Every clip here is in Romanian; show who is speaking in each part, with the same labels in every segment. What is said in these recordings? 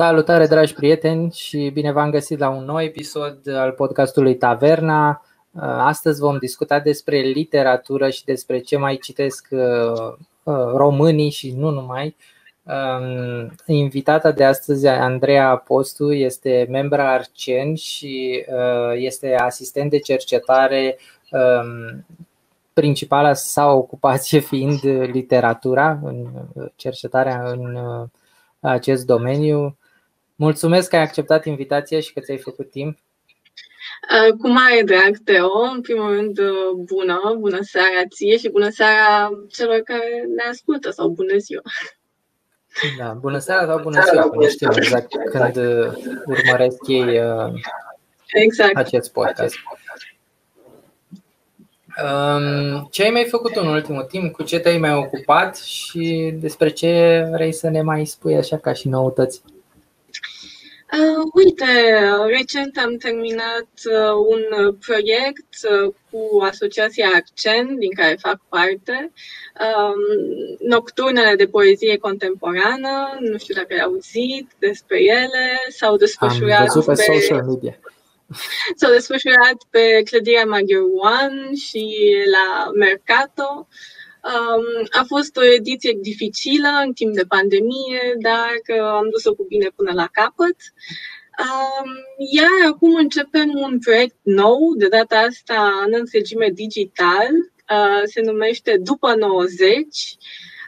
Speaker 1: Salutare dragi prieteni și bine v-am găsit la un nou episod al podcastului Taverna. Uh, astăzi vom discuta despre literatură și despre ce mai citesc uh, uh, românii și nu numai. Um, invitata de astăzi, Andreea Postu, este membra Arcen și este asistent de cercetare um, principala sa ocupație fiind literatura, cercetarea în acest domeniu. Mulțumesc că ai acceptat invitația și că ți-ai făcut timp.
Speaker 2: Uh, cu mare drag, Teo. În primul rând, uh, bună, bună seara ție și bună seara celor care ne ascultă sau bună ziua.
Speaker 1: Da, bună seara sau bună ziua, nu știu exact când uh, urmăresc ei exact. acest podcast. Um, ce ai mai făcut în ultimul timp? Cu ce te-ai mai ocupat și despre ce vrei să ne mai spui așa ca și noutăți?
Speaker 2: Uh, uite, recent am terminat uh, un proiect uh, cu Asociația Accent, din care fac parte, um, Nocturnele de poezie contemporană, nu știu dacă ai auzit despre ele, s-au desfășurat
Speaker 1: am văzut pe, pe social media.
Speaker 2: S-au desfășurat pe clădirea Maghior One și la Mercato. Um, a fost o ediție dificilă în timp de pandemie, dar am dus-o cu bine până la capăt. Um, iar acum începem un proiect nou, de data asta în întregime digital, uh, se numește După 90.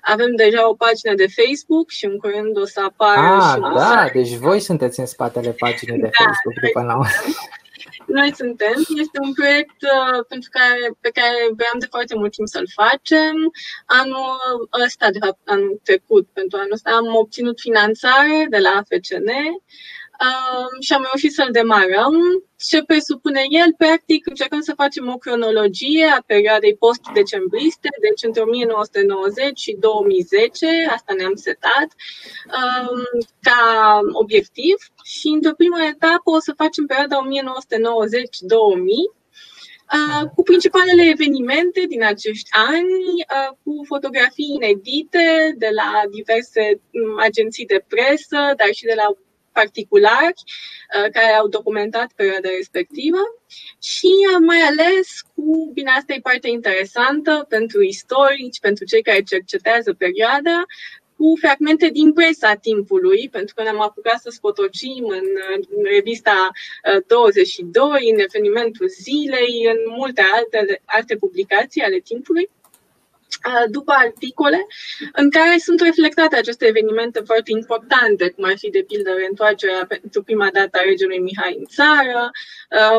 Speaker 2: Avem deja o pagină de Facebook și în curând o să apară
Speaker 1: ah,
Speaker 2: și
Speaker 1: da, deci voi sunteți în spatele paginii de da, Facebook după 90.
Speaker 2: Noi suntem. Este un proiect uh, pentru care, pe care vreau de foarte mult timp să-l facem. Anul ăsta, de fapt, anul trecut, pentru anul ăsta, am obținut finanțare de la FCN și am reușit să-l demarăm. Ce presupune el? Practic, încercăm să facem o cronologie a perioadei post-decembriste, deci între 1990 și 2010, asta ne-am setat um, ca obiectiv și într-o primă etapă o să facem perioada 1990-2000, Uh, cu principalele evenimente din acești ani, uh, cu fotografii inedite de la diverse um, agenții de presă, dar și de la particulari uh, care au documentat perioada respectivă și uh, mai ales cu, bine, asta e partea interesantă pentru istorici, pentru cei care cercetează perioada, cu fragmente din presa timpului, pentru că ne-am apucat să spotocim în, în revista 22, uh, în evenimentul zilei, în multe alte, alte publicații ale timpului după articole în care sunt reflectate aceste evenimente foarte importante, cum ar fi, de pildă, reîntoarcerea pentru prima dată a regelui Mihai în țară,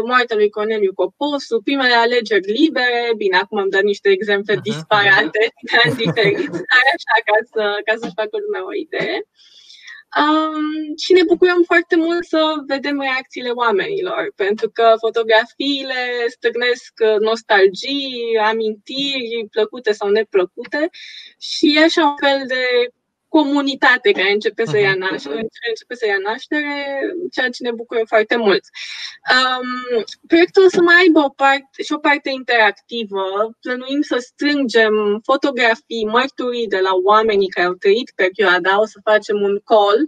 Speaker 2: moartea lui Corneliu Coposu, primele alegeri libere, bine, acum am dat niște exemple disparate, uh-huh. diferiți, așa, ca, să, ca să-și facă lumea o idee. Um, și ne bucurăm foarte mult să vedem reacțiile oamenilor, pentru că fotografiile stârnesc nostalgii, amintiri plăcute sau neplăcute și e așa un fel de comunitate care începe să ia naștere, începe să ia naștere ceea ce ne bucură foarte mult. Um, proiectul o să mai aibă o parte, și o parte interactivă. Plănuim să strângem fotografii, mărturii de la oamenii care au trăit perioada. O să facem un call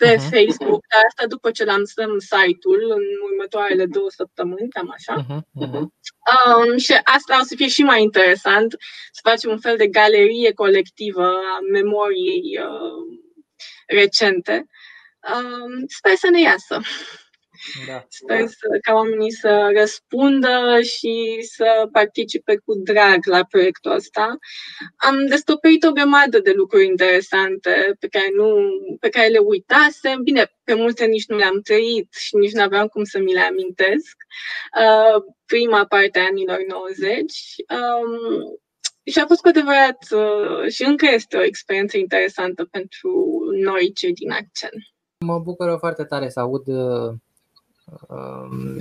Speaker 2: pe uh-huh. Facebook, dar asta după ce lansăm site-ul în următoarele două săptămâni, cam așa. Uh-huh. Uh-huh. Um, și asta o să fie și mai interesant, să facem un fel de galerie colectivă a memoriei uh, recente. Um, sper să ne iasă. Da. Sper să, ca oamenii să răspundă și să participe cu drag la proiectul ăsta. Am descoperit o grămadă de lucruri interesante pe care, nu, pe care le uitasem. Bine, pe multe nici nu le-am trăit și nici nu aveam cum să mi le amintesc. Uh, prima parte a anilor 90. Um, și a fost cu adevărat uh, și încă este o experiență interesantă pentru noi, cei din Accent.
Speaker 1: Mă bucură foarte tare să aud uh,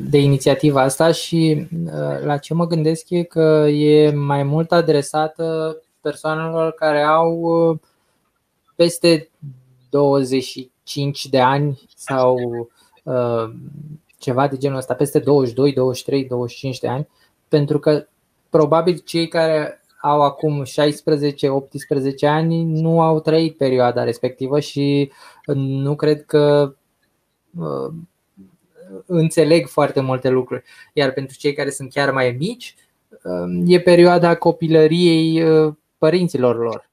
Speaker 1: de inițiativa asta și uh, la ce mă gândesc e că e mai mult adresată persoanelor care au uh, peste 25 de ani sau uh, ceva de genul ăsta, peste 22, 23, 25 de ani, pentru că probabil cei care au acum 16-18 ani nu au trăit perioada respectivă și nu cred că uh, înțeleg foarte multe lucruri. Iar pentru cei care sunt chiar mai mici, uh, e perioada copilăriei uh, părinților lor.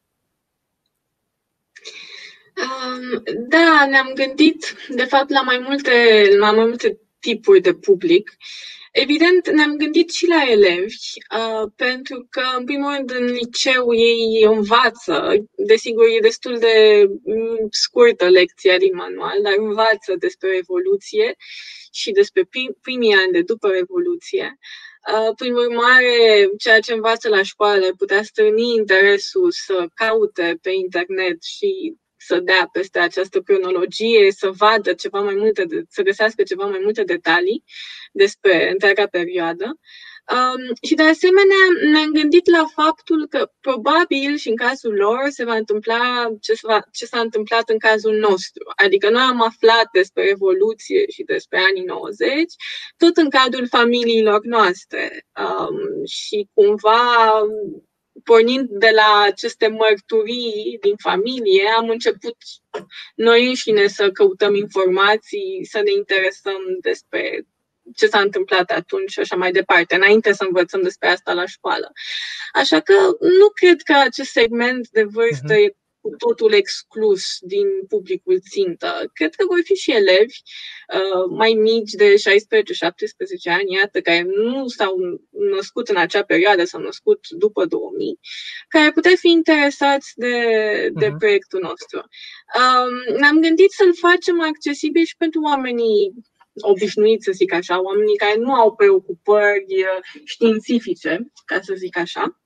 Speaker 2: Um, da, ne-am gândit, de fapt, la mai multe, la mai multe tipuri de public. Evident, ne-am gândit și la elevi, uh, pentru că, în primul rând, în liceu ei învață, desigur, e destul de mm, scurtă lecția din manual, dar învață despre Revoluție și despre prim, primii ani de după Revoluție. Uh, prin urmare, ceea ce învață la școală putea stârni interesul să caute pe internet și să dea peste această cronologie, să vadă ceva mai multe, să găsească ceva mai multe detalii despre întreaga perioadă. Um, și de asemenea ne-am gândit la faptul că probabil și în cazul lor se va întâmpla ce, va, ce s-a întâmplat în cazul nostru. Adică noi am aflat despre Revoluție și despre anii 90, tot în cadrul familiilor noastre. Um, și cumva pornind de la aceste mărturii din familie, am început noi înșine să căutăm informații, să ne interesăm despre ce s-a întâmplat atunci și așa mai departe, înainte să învățăm despre asta la școală. Așa că nu cred că acest segment de vârstă uh-huh. e cu totul exclus din publicul țintă. Cred că vor fi și elevi uh, mai mici de 16-17 ani, iată, care nu s-au născut în acea perioadă, s-au născut după 2000, care putea fi interesați de, de uh-huh. proiectul nostru. Um, ne-am gândit să-l facem accesibil și pentru oamenii obișnuiți, să zic așa, oamenii care nu au preocupări uh, științifice, ca să zic așa.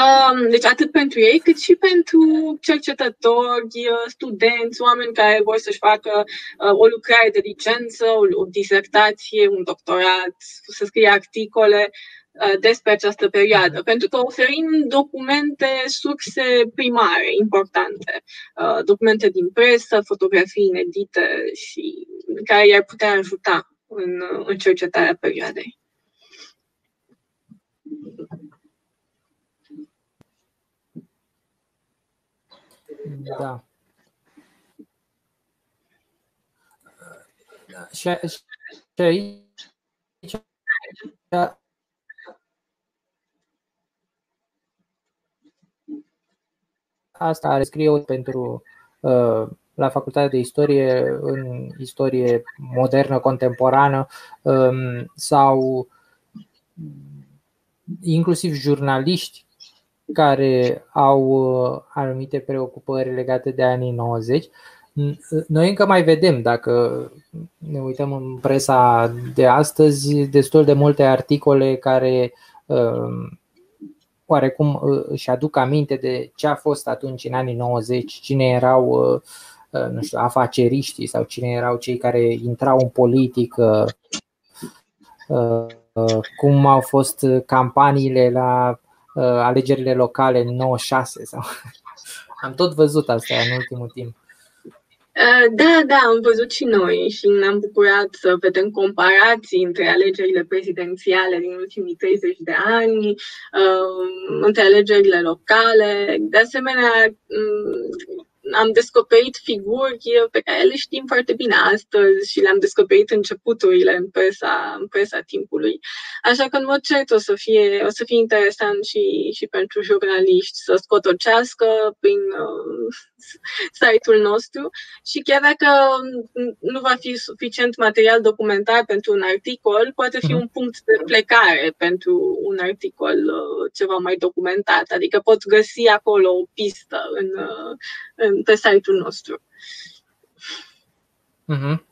Speaker 2: Um, deci atât pentru ei, cât și pentru cercetători, uh, studenți, oameni care vor să-și facă uh, o lucrare de licență, o, o disertație, un doctorat, să scrie articole uh, despre această perioadă, pentru că oferim documente, surse primare importante, documente din presă, fotografii inedite și care i-ar putea ajuta în, în cercetarea perioadei.
Speaker 1: Da. Și, și aici asta are scrie pentru uh, la facultatea de istorie în istorie modernă, contemporană um, sau inclusiv jurnaliști care au uh, anumite preocupări legate de anii 90. Noi încă mai vedem, dacă ne uităm în presa de astăzi, destul de multe articole care uh, oarecum uh, își aduc aminte de ce a fost atunci în anii 90, cine erau nu știu, afaceriștii sau cine erau cei care intrau în politică, cum au fost campaniile la Uh, alegerile locale în 96 sau am tot văzut asta în ultimul timp.
Speaker 2: Uh, da, da, am văzut și noi și ne-am bucurat să vedem comparații între alegerile prezidențiale din ultimii 30 de ani, uh, între alegerile locale. De asemenea, mm, am descoperit figuri pe care le știm foarte bine astăzi și le-am descoperit începuturile în presa, în presa timpului. Așa că, în mod cert, o să fie, o să fie interesant și, și pentru jurnaliști să scotocească prin uh, site-ul nostru și chiar dacă nu va fi suficient material documentar pentru un articol, poate fi mhm. un punct de plecare pentru un articol uh, ceva mai documentat. Adică pot găsi acolo o pistă în, uh, în, pe site-ul nostru.
Speaker 1: Mm-hmm.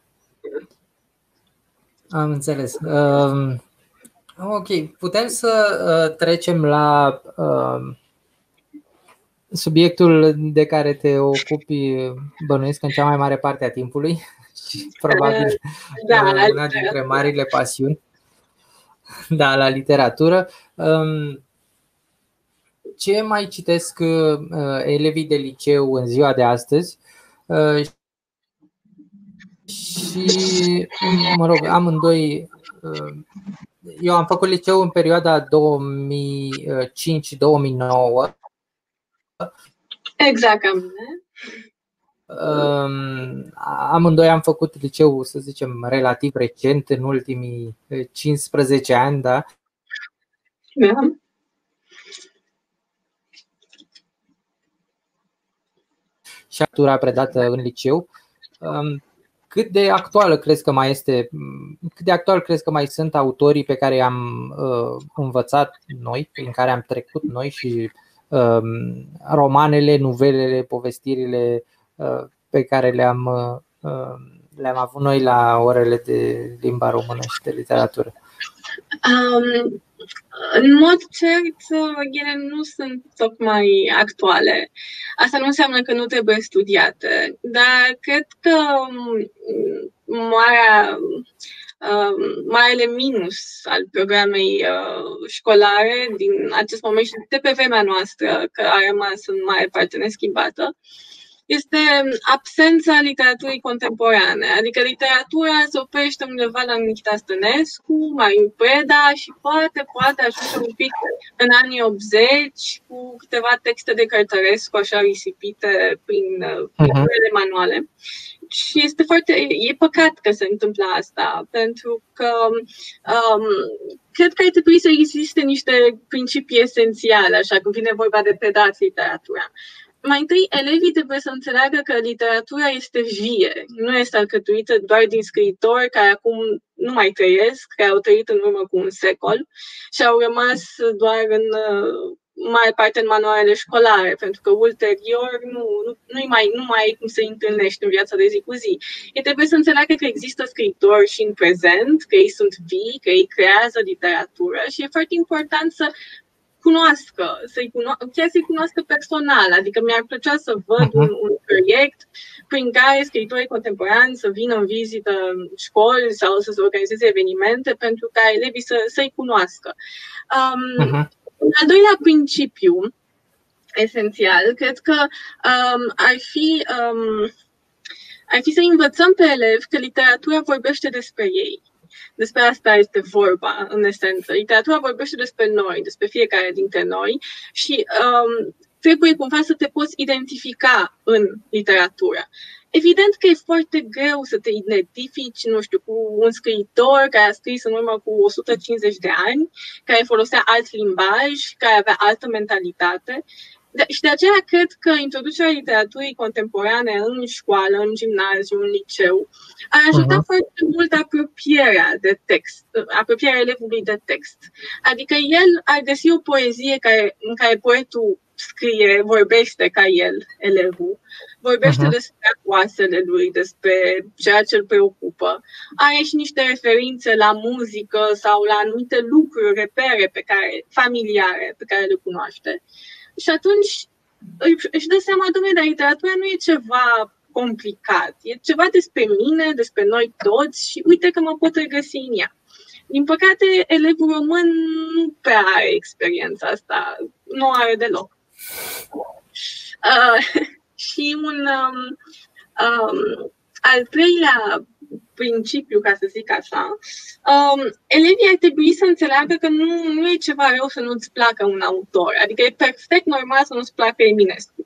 Speaker 1: Am înțeles. Um, ok, putem să uh, trecem la uh, subiectul de care te ocupi, bănuiesc, în cea mai mare parte a timpului și probabil da, una dintre marile pasiuni. Da, la literatură. Um, ce mai citesc uh, elevii de liceu în ziua de astăzi? Uh, și, mă rog, amândoi uh, eu am făcut liceu în perioada 2005-2009.
Speaker 2: Exact ca mine.
Speaker 1: Amândoi am făcut liceu, să zicem, relativ recent, în ultimii 15 ani, da?
Speaker 2: Da.
Speaker 1: Și actura predată în liceu. Cât de actuală crezi că mai este, cât de actual crezi că mai sunt autorii pe care i-am uh, învățat noi, prin care am trecut noi și uh, romanele, nuvelele, povestirile uh, pe care le-am, uh, le-am avut noi la orele de limba română și de literatură?
Speaker 2: Um, în mod cert, ele nu sunt tocmai actuale. Asta nu înseamnă că nu trebuie studiate, dar cred că mm, marea, um, marele minus al programei uh, școlare din acest moment și de pe vremea noastră, că a rămas în mare parte neschimbată, este absența literaturii contemporane. Adică literatura se oprește undeva la Nikita Stănescu, Mariu Preda și poate, poate ajunge un pic în anii 80 cu câteva texte de Cărtărescu așa risipite prin uh-huh. manuale. Și este foarte, e păcat că se întâmplă asta, pentru că um, cred că ar trebui să existe niște principii esențiale, așa, când vine vorba de predat literatura mai întâi, elevii trebuie să înțeleagă că literatura este vie, nu este alcătuită doar din scriitori care acum nu mai trăiesc, care au trăit în urmă cu un secol și au rămas doar în mai parte în manualele școlare, pentru că ulterior nu, nu, nu, mai, nu mai ai cum să-i întâlnești în viața de zi cu zi. Ei trebuie să înțeleagă că există scriitori și în prezent, că ei sunt vii, că ei creează literatură și e foarte important să cunoască, să-i cuno- chiar să-i cunoască personal. Adică mi-ar plăcea să văd uh-huh. un, un proiect prin care scriitorii contemporani să vină în vizită în școli sau să se organizeze evenimente pentru ca elevii să, să-i cunoască. Um, uh-huh. Un al doilea principiu esențial, cred că um, ar fi um, ar fi să învățăm pe elevi că literatura vorbește despre ei. Despre asta este vorba, în esență. Literatura vorbește despre noi, despre fiecare dintre noi și um, trebuie cumva să te poți identifica în literatură. Evident că e foarte greu să te identifici, nu știu, cu un scriitor care a scris în urmă cu 150 de ani, care folosea alt limbaj, care avea altă mentalitate de, și de aceea cred că introducerea literaturii contemporane în școală, în gimnaziu, în liceu, a ajutat uh-huh. foarte mult apropierea de text, apropierea elevului de text. Adică el ar găsi o poezie care, în care poetul scrie, vorbește ca el, elevul, vorbește uh-huh. despre oasele lui, despre ceea ce îl preocupă. Are și niște referințe la muzică sau la anumite lucruri, repere pe care, familiare, pe care le cunoaște. Și atunci își dă seama, domnule, dar literatura nu e ceva complicat. E ceva despre mine, despre noi toți și uite că mă pot regăsi în ea. Din păcate, elevul român nu prea are experiența asta, nu are deloc. Uh, și un um, um, al treilea principiu, ca să zic așa, um, elevii ar trebui să înțeleagă că nu, nu e ceva rău să nu-ți placă un autor. Adică e perfect normal să nu-ți placă Eminescu.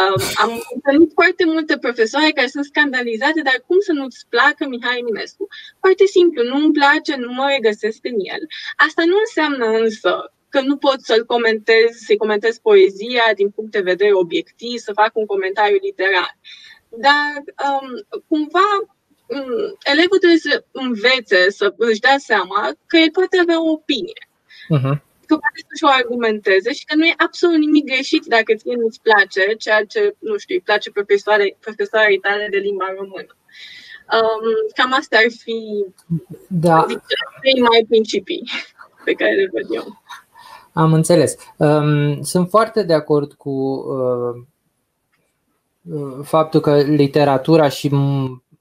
Speaker 2: Um, am întâlnit foarte multe profesoare care sunt scandalizate, dar cum să nu-ți placă Mihai Eminescu? Foarte simplu, nu îmi place, nu mă regăsesc în el. Asta nu înseamnă însă că nu pot să-l comentez, să-i comentez poezia din punct de vedere obiectiv, să fac un comentariu literar. Dar um, cumva Mm, elevul trebuie să învețe, să își dea seama că el poate avea o opinie. Uh-huh. Că poate să-și o argumenteze și că nu e absolut nimic greșit dacă ție nu-ți place ceea ce, nu știu, îi place profesoarei tale de limba română. Um, cam asta ar fi da. cei mai principii pe care le văd eu.
Speaker 1: Am înțeles. Um, sunt foarte de acord cu uh, uh faptul că literatura și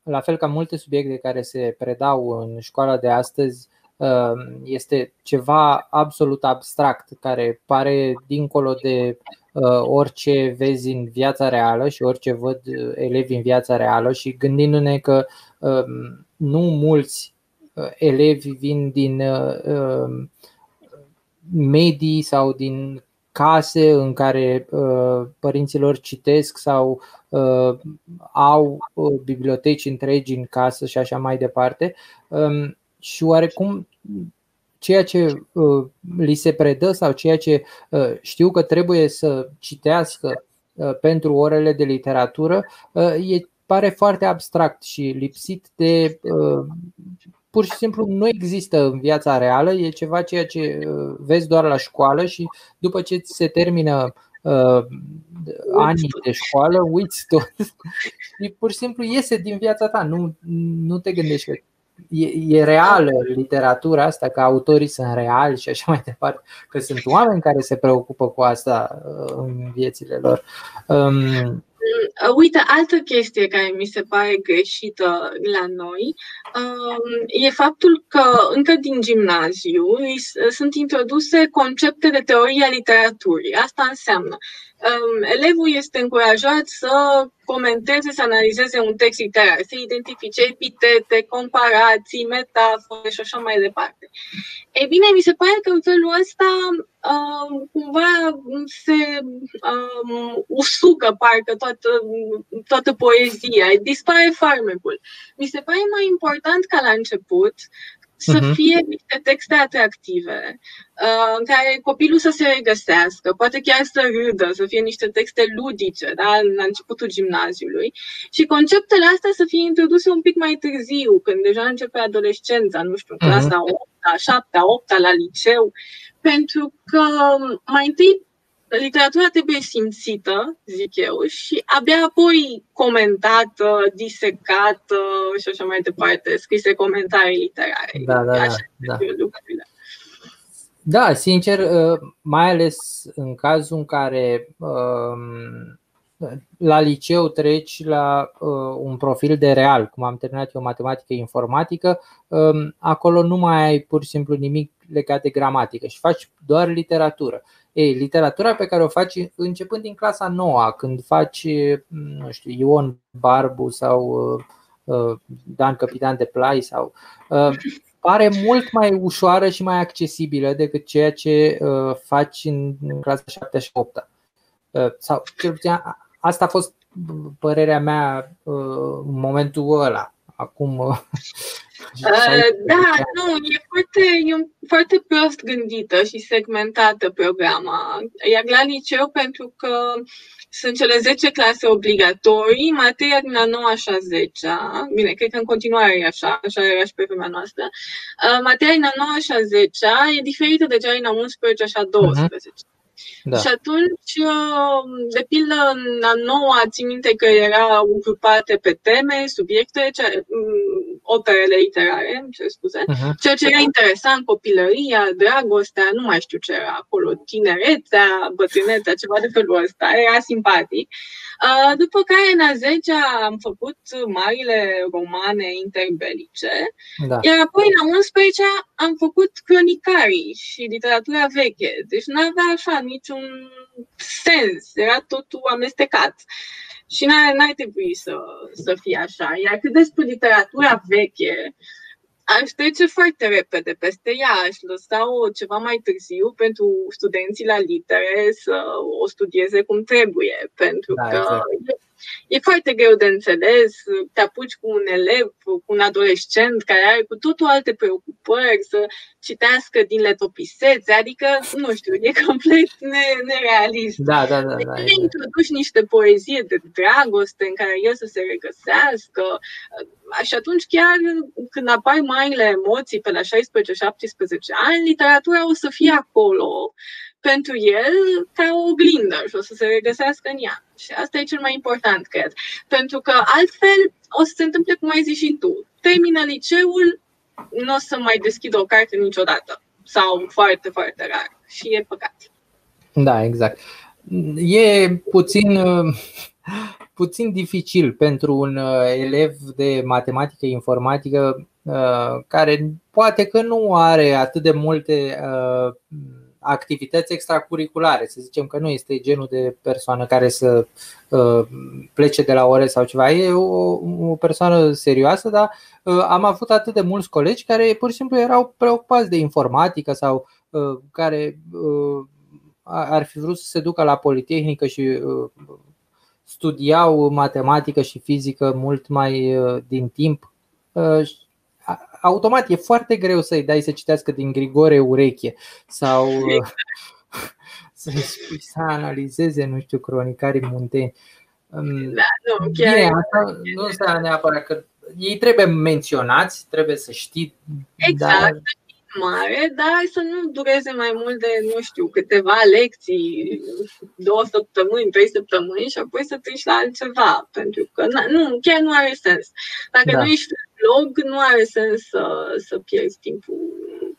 Speaker 1: la fel ca multe subiecte care se predau în școala de astăzi, uh, este ceva absolut abstract, care pare dincolo de uh, orice vezi în viața reală și orice văd elevi în viața reală și gândindu-ne că um, nu mulți elevi vin din medii sau din case în care părinților citesc sau au biblioteci întregi în casă și așa mai departe. Um, și oarecum ceea ce li se predă sau ceea ce știu că trebuie să citească pentru orele de literatură e pare foarte abstract și lipsit de pur și simplu nu există în viața reală, e ceva ceea ce vezi doar la școală și după ce se termină uh, anii de școală, uiți tot. Și pur și simplu iese din viața ta, nu, nu te gândești că e, e reală literatura asta, că autorii sunt reali și așa mai departe, că sunt oameni care se preocupă cu asta uh, în viețile lor. Um,
Speaker 2: Uh, uite, altă chestie care mi se pare greșită la noi um, e faptul că încă din gimnaziu sunt introduse concepte de teorie a literaturii. Asta înseamnă um, elevul este încurajat să comenteze, să analizeze un text literar, să identifice epitete, comparații, metafore și așa mai departe. Ei bine, mi se pare că în felul ăsta um, cumva se um, usucă parcă toată, toată poezia, dispare farmecul. Mi se pare mai important ca la început să uh-huh. fie niște texte atractive, uh, în care copilul să se regăsească, poate chiar să râdă, să fie niște texte ludice da, la începutul gimnaziului. Și conceptele astea să fie introduse un pic mai târziu, când deja începe adolescența, nu știu, clasa 8, a 7, 8 la liceu, pentru că mai întâi literatura trebuie simțită, zic eu, și abia apoi comentată, disecată și așa mai departe, scrise comentarii literare.
Speaker 1: Da, da, da. Da. da, sincer, uh, mai ales în cazul în care um, la liceu treci la uh, un profil de real, cum am terminat eu matematică informatică, um, acolo nu mai ai pur și simplu nimic legat de gramatică și faci doar literatură. Ei, literatura pe care o faci începând din clasa noua, când faci, nu știu, Ion Barbu sau uh, uh, Dan Capitan de Plai sau uh, pare mult mai ușoară și mai accesibilă decât ceea ce faci în clasa 7 și 8 sau cel puțin asta a fost părerea mea în momentul ăla. Acum
Speaker 2: Uh, da, nu, e foarte, e foarte prost gândită și segmentată programa. Iar la liceu, pentru că sunt cele 10 clase obligatorii, materia din a 9 și a 10 bine, cred că în continuare e așa, așa era și pe vremea noastră, uh, materia din a 9 și a 10 e diferită de cea din a 11 și a 12. Uh-huh. Da. Și atunci, uh, de pildă, în a noua, țin minte că erau grupate pe teme, subiecte, ce, mm, operele literare, ce scuze, uh-huh. ceea ce era interesant, copilăria, dragostea, nu mai știu ce era acolo, tinerețea, bătrânețea, ceva de felul ăsta, era simpatic. Uh, după care, în a 10 am făcut marile romane interbelice, da. iar apoi, în a 11 am făcut cronicarii și literatura veche. Deci nu avea așa niciun sens, era totul amestecat. Și n-ar, n-ar trebui să, să fie așa. Iar cât despre literatura veche, aș trece foarte repede peste ea, aș lăsa-o ceva mai târziu pentru studenții la litere să o studieze cum trebuie, pentru da, că exact e foarte greu de înțeles, te apuci cu un elev, cu un adolescent care are cu totul alte preocupări, să citească din letopisețe, adică, nu știu, e complet nerealist.
Speaker 1: Da, da, da. da
Speaker 2: deci, introduci niște poezie de dragoste în care el să se regăsească și atunci chiar când apar marile emoții pe la 16-17 ani, literatura o să fie acolo pentru el ca o oglindă și o să se regăsească în ea. Și asta e cel mai important, cred. Pentru că altfel o să se întâmple cum ai zis și tu. Termină liceul, nu o să mai deschidă o carte niciodată. Sau foarte, foarte rar. Și e păcat.
Speaker 1: Da, exact. E puțin, puțin dificil pentru un uh, elev de matematică informatică uh, care poate că nu are atât de multe uh, activități extracurriculare. Să zicem că nu este genul de persoană care să uh, plece de la ore sau ceva. E o, o persoană serioasă, dar uh, am avut atât de mulți colegi care pur și simplu erau preocupați de informatică sau care ar fi vrut să se ducă la Politehnică și studiau matematică și fizică mult mai din timp automat e foarte greu să-i dai să citească din Grigore Ureche sau exact. să-i spui să analizeze, nu știu, cronicarii munteni.
Speaker 2: Da, nu, chiar Bine,
Speaker 1: asta nu înseamnă neapărat că ei trebuie menționați, trebuie să știi.
Speaker 2: Exact, dar mare, dar să nu dureze mai mult de, nu știu, câteva lecții, două săptămâni, trei săptămâni și apoi să treci la altceva, pentru că nu, chiar nu are sens. Dacă da. nu ești blog, nu are sens să, să pierzi timpul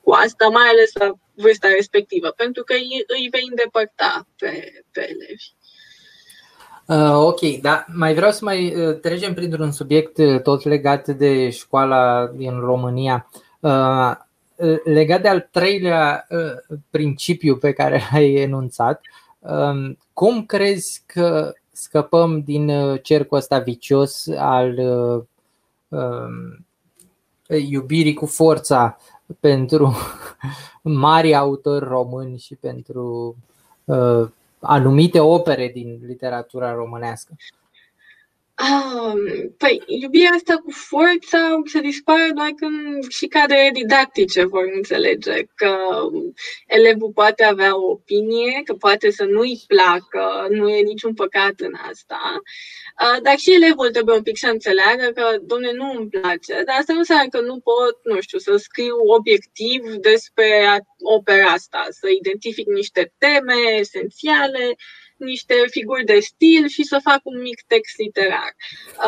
Speaker 2: cu asta, mai ales la vârsta respectivă, pentru că îi, îi vei îndepărta pe, pe elevi.
Speaker 1: Uh, ok, da. Mai vreau să mai uh, trecem printr-un subiect uh, tot legat de școala din România. Uh, legat de al treilea uh, principiu pe care l-ai enunțat, um, cum crezi că scăpăm din uh, cercul ăsta vicios al uh, um, iubirii cu forța pentru mari autori români și pentru anumite opere din literatura românească?
Speaker 2: Um, păi, iubirea asta cu forța se dispare doar când și cadrele didactice vor înțelege că elevul poate avea o opinie, că poate să nu-i placă, nu e niciun păcat în asta, uh, dar și elevul trebuie un pic să înțeleagă că, domne, nu îmi place, dar asta nu înseamnă că nu pot, nu știu, să scriu obiectiv despre opera asta, să identific niște teme esențiale, niște figuri de stil și să fac un mic text literar.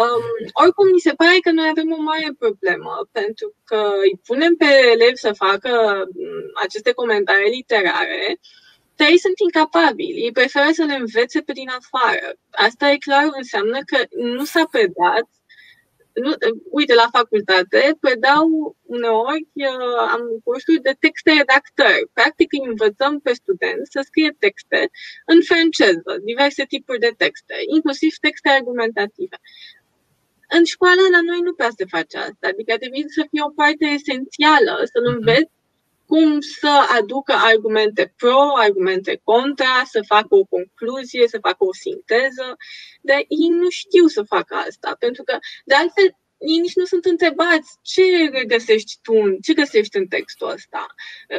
Speaker 2: Um, oricum, mi se pare că noi avem o mare problemă, pentru că îi punem pe elevi să facă mm, aceste comentarii literare, dar ei sunt incapabili, ei preferă să le învețe pe din afară. Asta e clar înseamnă că nu s-a predat nu, uite, la facultate predau uneori, uh, am cursuri de texte redactări. Practic îi învățăm pe studenți să scrie texte în franceză, diverse tipuri de texte, inclusiv texte argumentative. În școală la noi nu prea se face asta, adică trebuie să fie o parte esențială, să-l mhm. înveți cum să aducă argumente pro, argumente contra, să facă o concluzie, să facă o sinteză, dar ei nu știu să facă asta, pentru că, de altfel, ei nici nu sunt întrebați ce găsești tu, ce găsești în textul ăsta,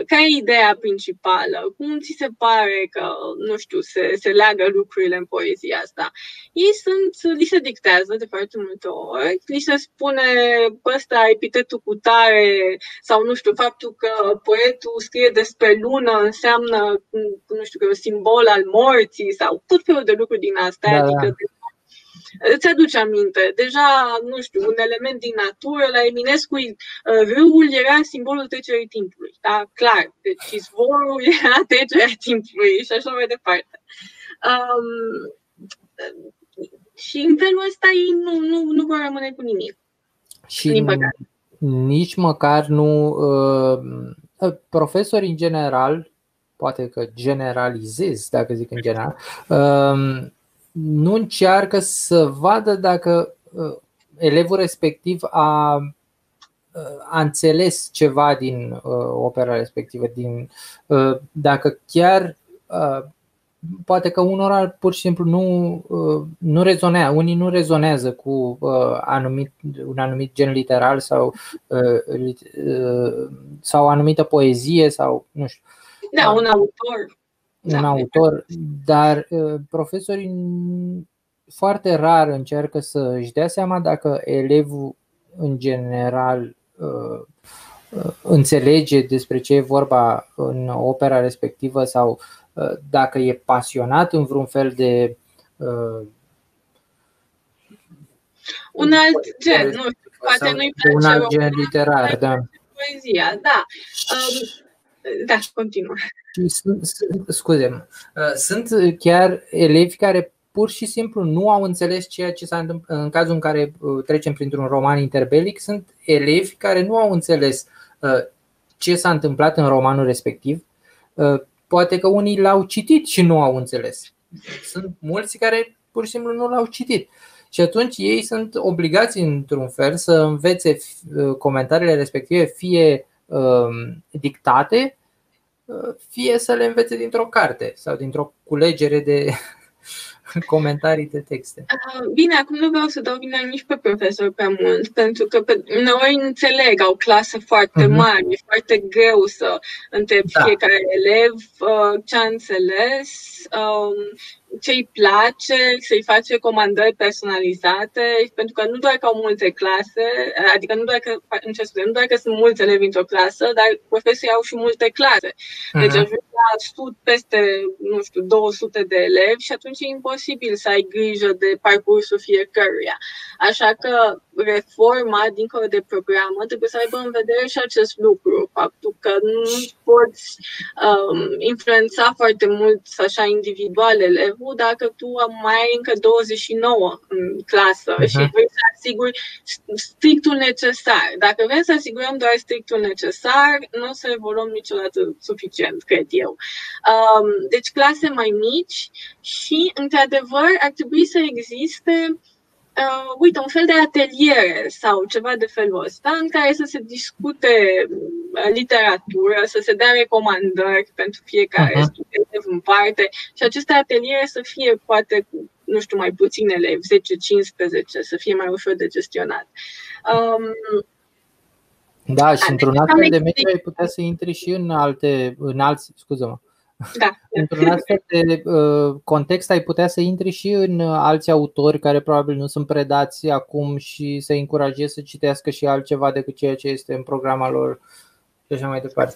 Speaker 2: care e ideea principală, cum ți se pare că, nu știu, se, se leagă lucrurile în poezia asta. Ei sunt, li se dictează de foarte multe ori, li se spune ăsta epitetul cu tare sau, nu știu, faptul că poetul scrie despre lună înseamnă, nu știu, că e un simbol al morții sau tot felul de lucruri din astea, da, adică da îți aduce aminte. Deja, nu știu, un element din natură, la Eminescu, uh, râul era simbolul trecerii timpului. Da? Clar. Deci izvorul era trecerea timpului și așa mai departe. Um, și în felul ăsta ei nu, nu, nu vor rămâne cu nimic.
Speaker 1: Și nici măcar nu. Uh, profesorii în general, poate că generalizez, dacă zic în general, uh, nu încearcă să vadă dacă uh, elevul respectiv a, uh, a înțeles ceva din uh, opera respectivă, din, uh, dacă chiar uh, poate că unora pur și simplu nu, uh, nu rezonează, unii nu rezonează cu uh, anumit, un anumit gen literal sau, uh, uh, sau anumită poezie sau nu știu.
Speaker 2: Da, un autor
Speaker 1: un da. autor, dar uh, profesorii foarte rar încearcă să își dea seama dacă elevul în general uh, uh, înțelege despre ce e vorba în opera respectivă sau dacă e pasionat în vreun fel de
Speaker 2: un alt gen, nu știu, poate nu-i place
Speaker 1: un alt gen literar, da.
Speaker 2: Poezia, da. Um, da, continuă.
Speaker 1: Scuze, uh, sunt chiar elevi care pur și simplu nu au înțeles ceea ce s-a întâmplat în cazul în care uh, trecem printr-un roman interbelic, sunt elevi care nu au înțeles uh, ce s-a întâmplat în romanul respectiv. poate că unii l-au citit și nu au înțeles. Sunt mulți care pur și simplu nu l-au citit. Și atunci ei sunt obligați într-un fel să învețe comentariile respective fie um, dictate, fie să le învețe dintr-o carte sau dintr-o culegere de comentarii de texte.
Speaker 2: Ah, bine, acum nu vreau să dau vina nici pe profesor prea mult, pentru că pe, noi înțeleg, au clase foarte uh-huh. mari, e foarte greu să întrebi da. fiecare elev uh, ce a înțeles. Um, ce îi place, să-i faci recomandări personalizate, pentru că nu doar că au multe clase, adică nu doar că, în ce scuze, nu doar că sunt mulți elevi într-o clasă, dar profesorii au și multe clase. Deci uh-huh. ajung la stud peste, nu știu, 200 de elevi și atunci e imposibil să ai grijă de parcursul fiecăruia. Așa că reforma, dincolo de programă, trebuie să aibă în vedere și acest lucru, faptul că nu poți um, influența foarte mult așa individual elevul dacă tu mai ai încă 29 în clasă uh-huh. și vrei să asiguri strictul necesar. Dacă vrem să asigurăm doar strictul necesar, nu o să evoluăm niciodată suficient, cred eu. Um, deci clase mai mici și, într-adevăr, ar trebui să existe uh, uite, un fel de ateliere sau ceva de felul ăsta în care să se discute uh, literatură, să se dea recomandări pentru fiecare uh-huh. student în parte și aceste ateliere să fie poate cu, nu știu, mai puțin elevi, 10-15, să fie mai ușor de gestionat. Um,
Speaker 1: da, și într-un astfel de mediu ai putea să intri și în alte, în alți, scuză-mă,
Speaker 2: da.
Speaker 1: Într-un astfel de uh, context ai putea să intri și în uh, alți autori care probabil nu sunt predați acum și să încurajezi să citească și altceva decât ceea ce este în programa lor și așa mai departe.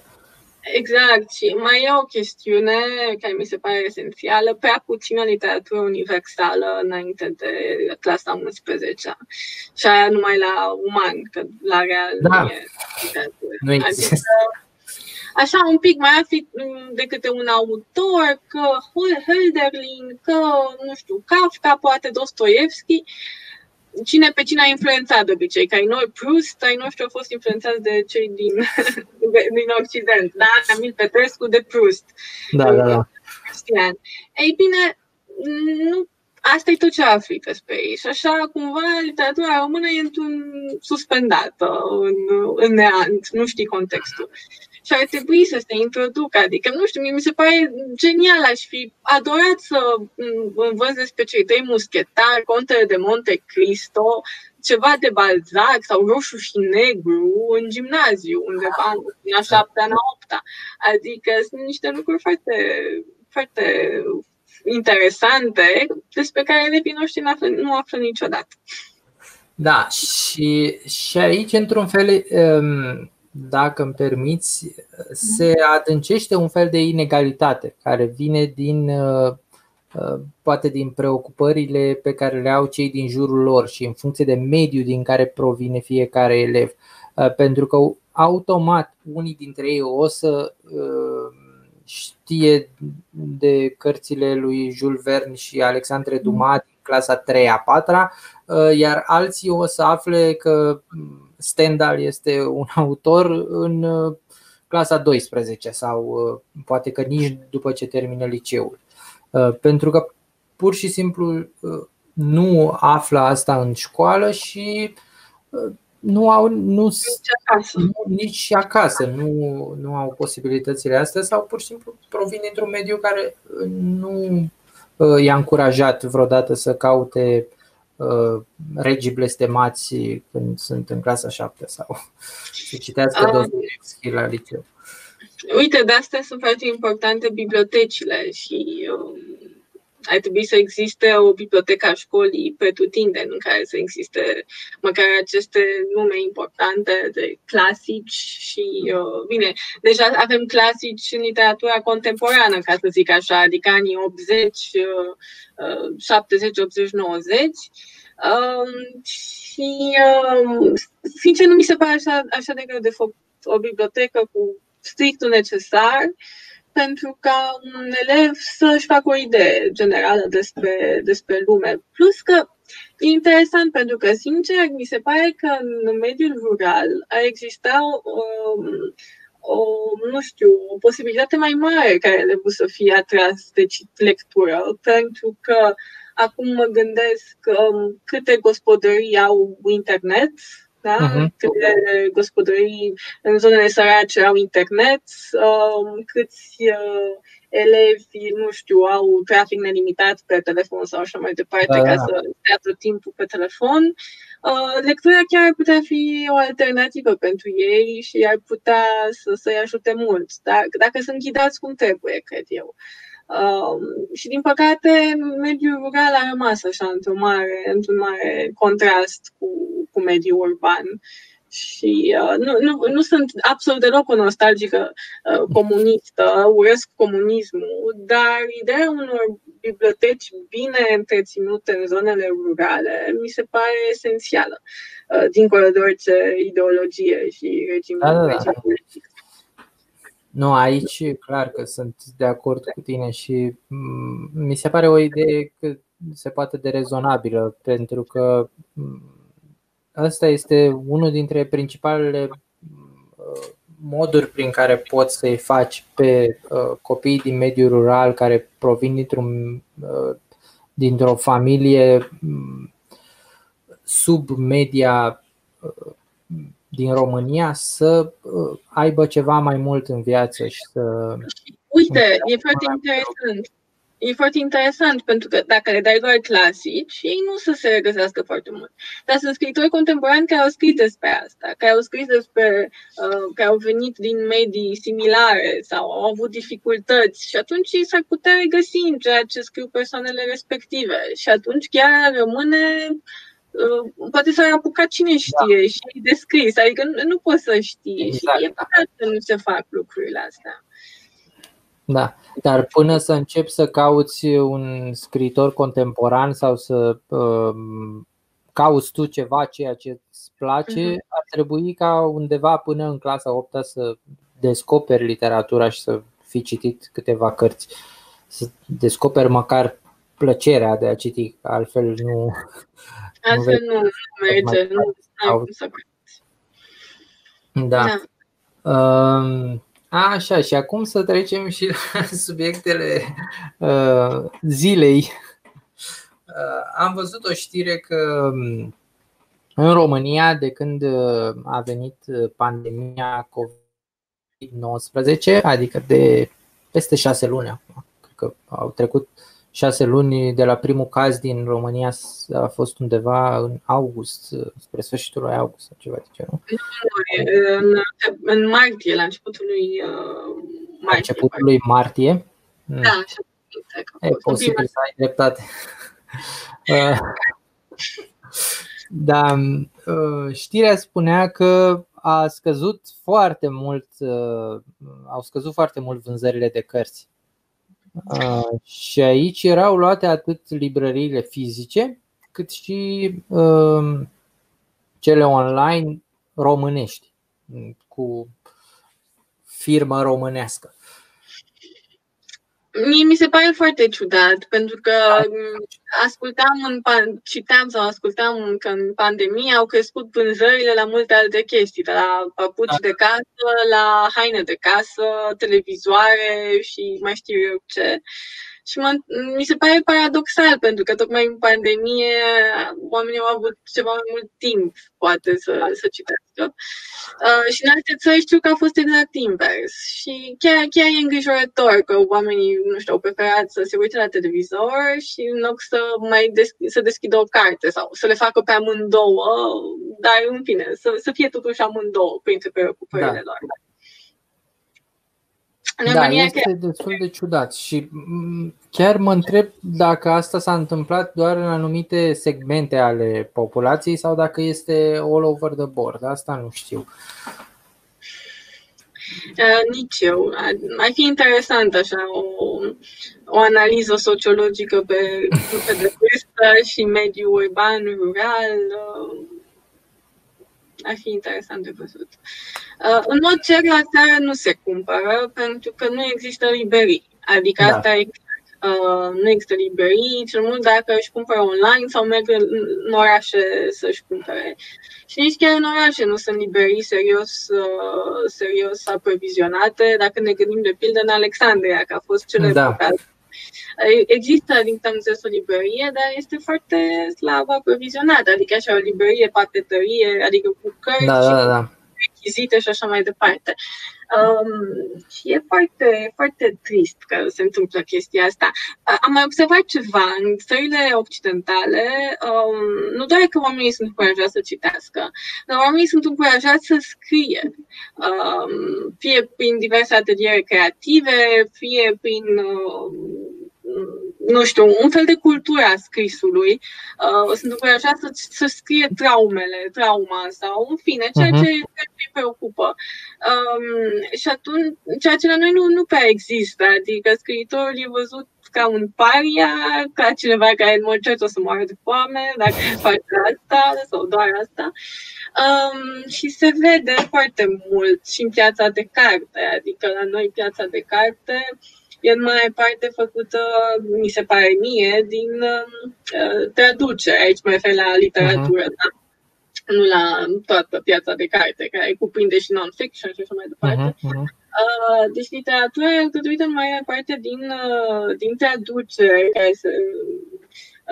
Speaker 2: Exact. Și mai e o chestiune care mi se pare esențială, prea puțină literatură universală înainte de clasa 11 Și aia numai la uman, că la real
Speaker 1: da. nu e literatură. Nu există. Adică,
Speaker 2: așa un pic mai afli mm, de câte un autor, că Hölderlin, că, nu știu, Kafka, poate Dostoevski, cine pe cine a influențat de obicei, că ai noi Proust, ai noștri au fost influențați de cei din, din Occident, da? Emil Petrescu de Proust.
Speaker 1: Da, da, da.
Speaker 2: Cristian. Ei bine, nu asta e tot ce afli despre ei. Și așa, cumva, literatura română e într-un suspendată, în, în neant, nu știi contextul și ar trebui să se introducă. Adică, nu știu, mi se pare genial, aș fi adorat să învăț despre cei trei muschetari, contele de Monte Cristo, ceva de Balzac sau roșu și negru în gimnaziu, undeva în a șaptea, în a opta. Adică sunt niște lucruri foarte, foarte interesante despre care elevii noștri nu află, nu află niciodată.
Speaker 1: Da, și, și aici, într-un fel, um dacă îmi permiți, se adâncește un fel de inegalitate care vine din uh, uh, poate din preocupările pe care le au cei din jurul lor și în funcție de mediul din care provine fiecare elev. Uh, pentru că automat unii dintre ei o să știe de cărțile lui Jules Verne și Alexandre Dumas din clasa 3 a 4 iar alții o să afle că Stendhal este un autor în uh, clasa 12 sau uh, poate că nici după ce termină liceul. Uh, pentru că pur și simplu nu află asta în școală și nu au nu, nici acasă, nu, nici acasă nu, nu au posibilitățile astea sau pur și simplu provin dintr-un mediu care nu i-a încurajat vreodată să caute Uh, regii blestemați când sunt în clasa 7 sau să citească uh, Dostoevski la liceu.
Speaker 2: Uite, de asta sunt foarte importante bibliotecile și uh, ar trebui să existe o bibliotecă a școlii pretutindeni în care să existe măcar aceste nume importante de clasici și, uh, bine, deja avem clasici în literatura contemporană, ca să zic așa, adică anii 80, uh, 70, 80, 90. Um, și, um, sincer, nu mi se pare așa, așa de greu de făcut o bibliotecă cu strictul necesar pentru ca un elev să-și facă o idee generală despre, despre lume. Plus că e interesant pentru că, sincer, mi se pare că în mediul rural a exista um, o, nu știu, o posibilitate mai mare ca elevul să fie atras de lectură, pentru că acum mă gândesc um, câte gospodării au internet, da? Uh-huh. Câte gospodării în zonele sărace au internet, um, câți uh, elevi, nu știu, au trafic nelimitat pe telefon sau așa mai departe da, ca da. să stea tot timpul pe telefon. Uh, lectura chiar ar putea fi o alternativă pentru ei și ar putea să, să-i ajute mult, dar dacă sunt ghidați cum trebuie, cred eu. Uh, și din păcate, mediul rural a rămas așa într-un mare, într-un mare contrast cu, cu mediul urban. Și uh, nu, nu, nu sunt absolut deloc o nostalgică uh, comunistă, urăsc comunismul, dar ideea unor biblioteci bine întreținute în zonele rurale mi se pare esențială, uh, dincolo de orice ideologie și regim, da, da, da. regim politic.
Speaker 1: Nu, aici clar că sunt de acord cu tine și mm, mi se pare o idee cât se poate de rezonabilă, pentru că mm, Asta este unul dintre principalele uh, moduri prin care poți să-i faci pe uh, copiii din mediul rural care provin dintr-un, uh, dintr-o familie mm, sub media din România să aibă ceva mai mult în viață și să.
Speaker 2: Uite, e foarte interesant e foarte interesant pentru că dacă le dai doar clasici, ei nu să se regăsească foarte mult. Dar sunt scritori contemporani care au scris despre asta, care au scris despre, uh, care au venit din medii similare sau au avut dificultăți și atunci ei s-ar putea regăsi în ceea ce scriu persoanele respective și atunci chiar rămâne uh, poate s-ar apuca cine știe da. și descris, adică nu, nu poți să știi exact. și e păcat că nu se fac lucrurile astea.
Speaker 1: Da, dar până să începi să cauți un scriitor contemporan sau să uh, cauți tu ceva ceea ce îți place, uh-huh. ar trebui ca undeva până în clasa 8 să descoperi literatura și să fi citit câteva cărți. Să descoperi măcar plăcerea de a citi, altfel nu.
Speaker 2: Altfel nu, nu merge, nu, nu să
Speaker 1: Da. da. Um, Așa, și acum să trecem și la subiectele uh, zilei. Uh, am văzut o știre că um, în România, de când uh, a venit uh, pandemia COVID-19, adică de peste șase luni acum, cred că au trecut șase luni de la primul caz din România a fost undeva în august, spre sfârșitul lui august sau ceva de genul.
Speaker 2: În, în martie, la începutul lui uh, martie. La
Speaker 1: începutul lui martie?
Speaker 2: Hmm. Da,
Speaker 1: E posibil să ai dreptate. Uh, da, uh, știrea spunea că a scăzut foarte mult, au scăzut foarte mult vânzările de cărți și aici erau luate atât librăriile fizice, cât și uh, cele online românești, cu firmă românească.
Speaker 2: Mie mi se pare foarte ciudat, pentru că ascultam în, citeam sau ascultam că în pandemie au crescut vânzările la multe alte chestii, de la papuci da. de casă, la haine de casă, televizoare și mai știu eu ce. Și mă, mi se pare paradoxal, pentru că tocmai în pandemie oamenii au avut ceva mai mult timp, poate, să, să citească. Uh, și în alte țări știu că a fost exact invers. Și chiar, chiar e îngrijorător că oamenii, nu știu, au preferat să se uite la televizor și în loc să mai des- să deschidă o carte sau să le facă pe amândouă, dar în fine, să, să fie totuși amândouă printre preocupările da. lor.
Speaker 1: Da, este destul de ciudat și chiar mă întreb dacă asta s-a întâmplat doar în anumite segmente ale populației sau dacă este all over the board. Asta nu știu.
Speaker 2: Uh, nici eu. Ar fi interesant așa o, o analiză sociologică pe grupe de vârstă și mediul urban, rural. Uh, ar fi interesant de văzut. Uh, în mod cer, la țară nu se cumpără pentru că nu există librării. Adică da. asta e Uh, nu există librării, cel mult dacă își cumpără online sau merg în orașe să-și cumpere. Și nici chiar în orașe nu sunt librării serios, uh, serios aprovizionate. Dacă ne gândim de pildă în Alexandria, că a fost cele da. Există, din câte am înțeles, o librărie, dar este foarte slab aprovizionată, adică așa o librărie, papetărie, adică cu cărți
Speaker 1: da, da, da.
Speaker 2: rechizite și așa mai departe. Um, și e foarte, foarte trist că se întâmplă chestia asta. Am mai observat ceva în țările occidentale, um, nu doar că oamenii sunt încurajați să citească, dar oamenii sunt încurajați să scrie, um, fie prin diverse ateliere creative, fie prin uh, nu știu, un fel de cultură a scrisului. Uh, sunt încurajat să, să scrie traumele, trauma sau, în fine, ceea ce, uh-huh. ce îi preocupă. Um, și atunci, ceea ce la noi nu, nu prea există, adică scriitorul e văzut ca un paria, ca cineva care în mod cert o să moară de foame, dacă face asta sau doar asta. Um, și se vede foarte mult și în piața de carte, adică la noi piața de carte uh, e în mai parte făcută, mi se pare mie, din uh, traducere. Aici mă refer la literatură, uh-huh. da? nu la toată piața de carte, care cuprinde și non-fiction și așa mai departe. Uh-huh. Uh, deci literatura e alcătuită în mai parte din, uh, din traducere, care se,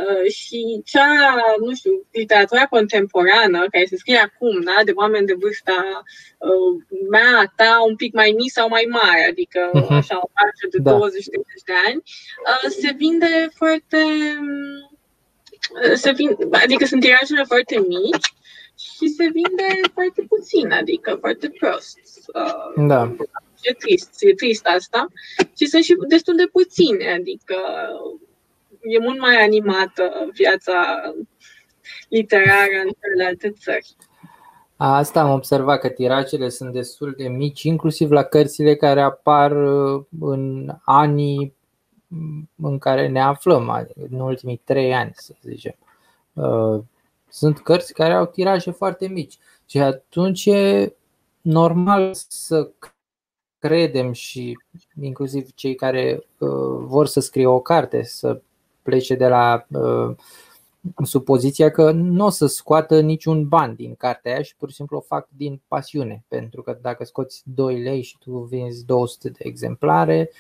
Speaker 2: Uh, și cea, nu știu, literatura contemporană, care se scrie acum, da, de oameni de vârsta uh, mea, ta, un pic mai mic sau mai mare, adică uh-huh. așa o parte de da. 20-30 de ani, uh, se vinde foarte. Uh, se vinde, adică sunt tirajele foarte mici și se vinde foarte puțin, adică foarte prost.
Speaker 1: Uh, da.
Speaker 2: E trist, e trist asta. Și sunt și destul de puține, adică e mult mai animată viața literară în celelalte țări.
Speaker 1: Asta am observat că tirajele sunt destul de mici, inclusiv la cărțile care apar uh, în anii în care ne aflăm, în ultimii trei ani, să zicem. Uh, sunt cărți care au tiraje foarte mici și atunci e normal să credem și inclusiv cei care uh, vor să scrie o carte, să plece de la uh, supoziția că nu o să scoată niciun ban din cartea aia și pur și simplu o fac din pasiune. Pentru că dacă scoți 2 lei și tu vinzi 200 de exemplare,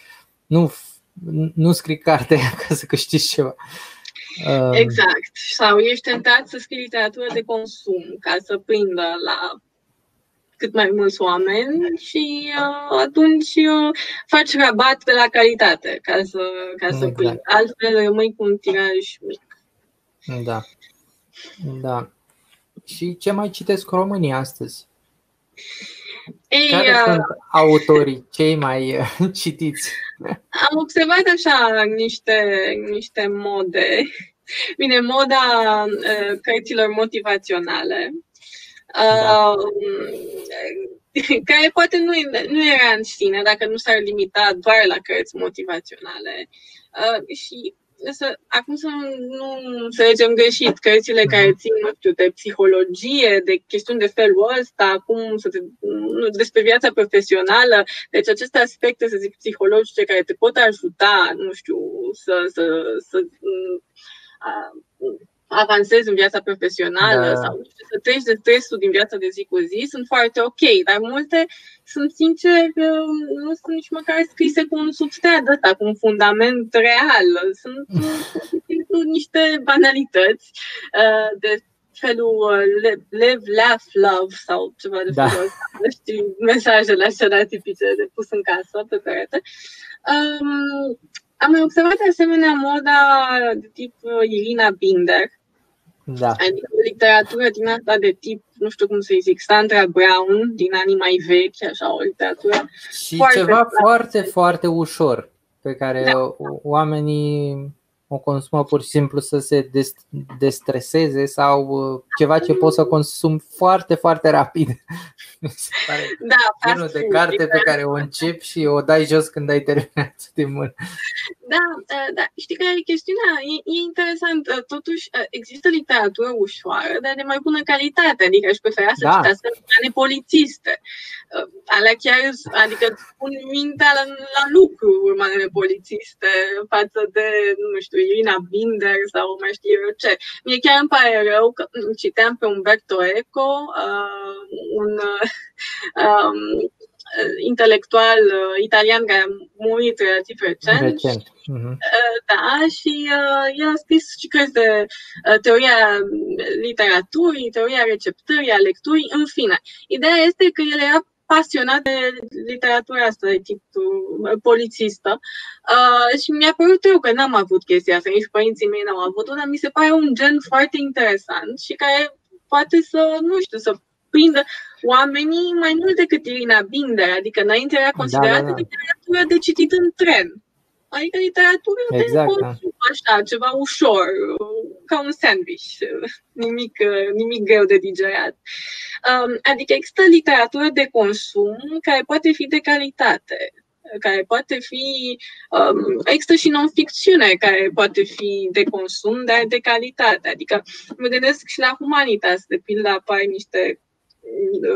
Speaker 1: nu, nu scrii cartea aia ca să câștigi ceva.
Speaker 2: Um, exact. Sau ești tentat să scrii literatură de consum ca să prindă la cât mai mulți oameni și uh, atunci uh, faci rabat de la calitate ca să, ca să exact. Altfel rămâi cu un tiraj mic.
Speaker 1: Da. Da. Și ce mai citesc românii astăzi? Ei, Care uh, sunt autorii cei mai uh, citiți?
Speaker 2: Am observat așa niște, niște mode. Bine, moda uh, cărților motivaționale da. care poate nu, nu era în sine dacă nu s-ar limita doar la cărți motivaționale. Uh, și să, acum să nu înțelegem greșit, cărțile mhm. care țin, nu știu, de psihologie, de chestiuni de felul ăsta, cum să te, nu, despre viața profesională, deci aceste aspecte, să zic, psihologice care te pot ajuta, nu știu, să, să, să uh, avansezi în viața profesională da. sau să treci de stresul din viața de zi cu zi, sunt foarte ok, dar multe sunt sincer nu sunt nici măcar scrise cu un substrat ăsta, cu un fundament real. Sunt, sunt niște banalități uh, de felul uh, live, laugh, love sau ceva de da. felul ăsta. Știi, mesajele acelea tipice de pus în casă pe perete. Um, am mai observat de asemenea moda de tip uh, Irina Binder,
Speaker 1: da.
Speaker 2: Adică literatură din asta de tip, nu știu cum să-i zic, Sandra Brown, din anii mai vechi, așa, o literatură
Speaker 1: Și foarte ceva foarte, foarte ușor, pe care da. oamenii o consumă pur și simplu să se destreseze sau uh, ceva ce poți să consumi foarte, foarte rapid.
Speaker 2: da,
Speaker 1: genul de carte pe care o începi și o dai jos când ai terminat de mână.
Speaker 2: Da, da, da. Știi care e chestiunea? E, e interesant. Uh, totuși, uh, există literatură ușoară, dar de mai bună calitate. Adică aș prefera să da. citească romane polițiste. Alea chiar, adică pun mintea la, la lucru romanele polițiste față de, nu știu, Irina Binder sau mai știu eu ce. Mie chiar îmi pare rău că citeam pe Umberto Eco, uh, un um, intelectual uh, italian care a murit relativ recent.
Speaker 1: recent. Uh-huh.
Speaker 2: Da, și uh, el a scris și cărți de uh, teoria literaturii, teoria receptării, a lecturii, în fine. Ideea este că el era pasionat de literatura asta de tip uh, polițistă uh, și mi-a părut eu că n-am avut chestia asta, nici părinții mei n-au avut-o, dar mi se pare un gen foarte interesant și care poate să, nu știu, să prindă oamenii mai mult decât Irina Binder, adică înainte era considerată da, da, da. literatură de citit în tren. Adică literatură exact, de da. așa, ceva ușor, ca un sandwich, nimic, nimic greu de digerat. Um, adică există literatură de consum care poate fi de calitate, care poate fi, um, există și non-ficțiune care poate fi de consum, dar de calitate. Adică mă gândesc și la Humanitas, de pildă apar niște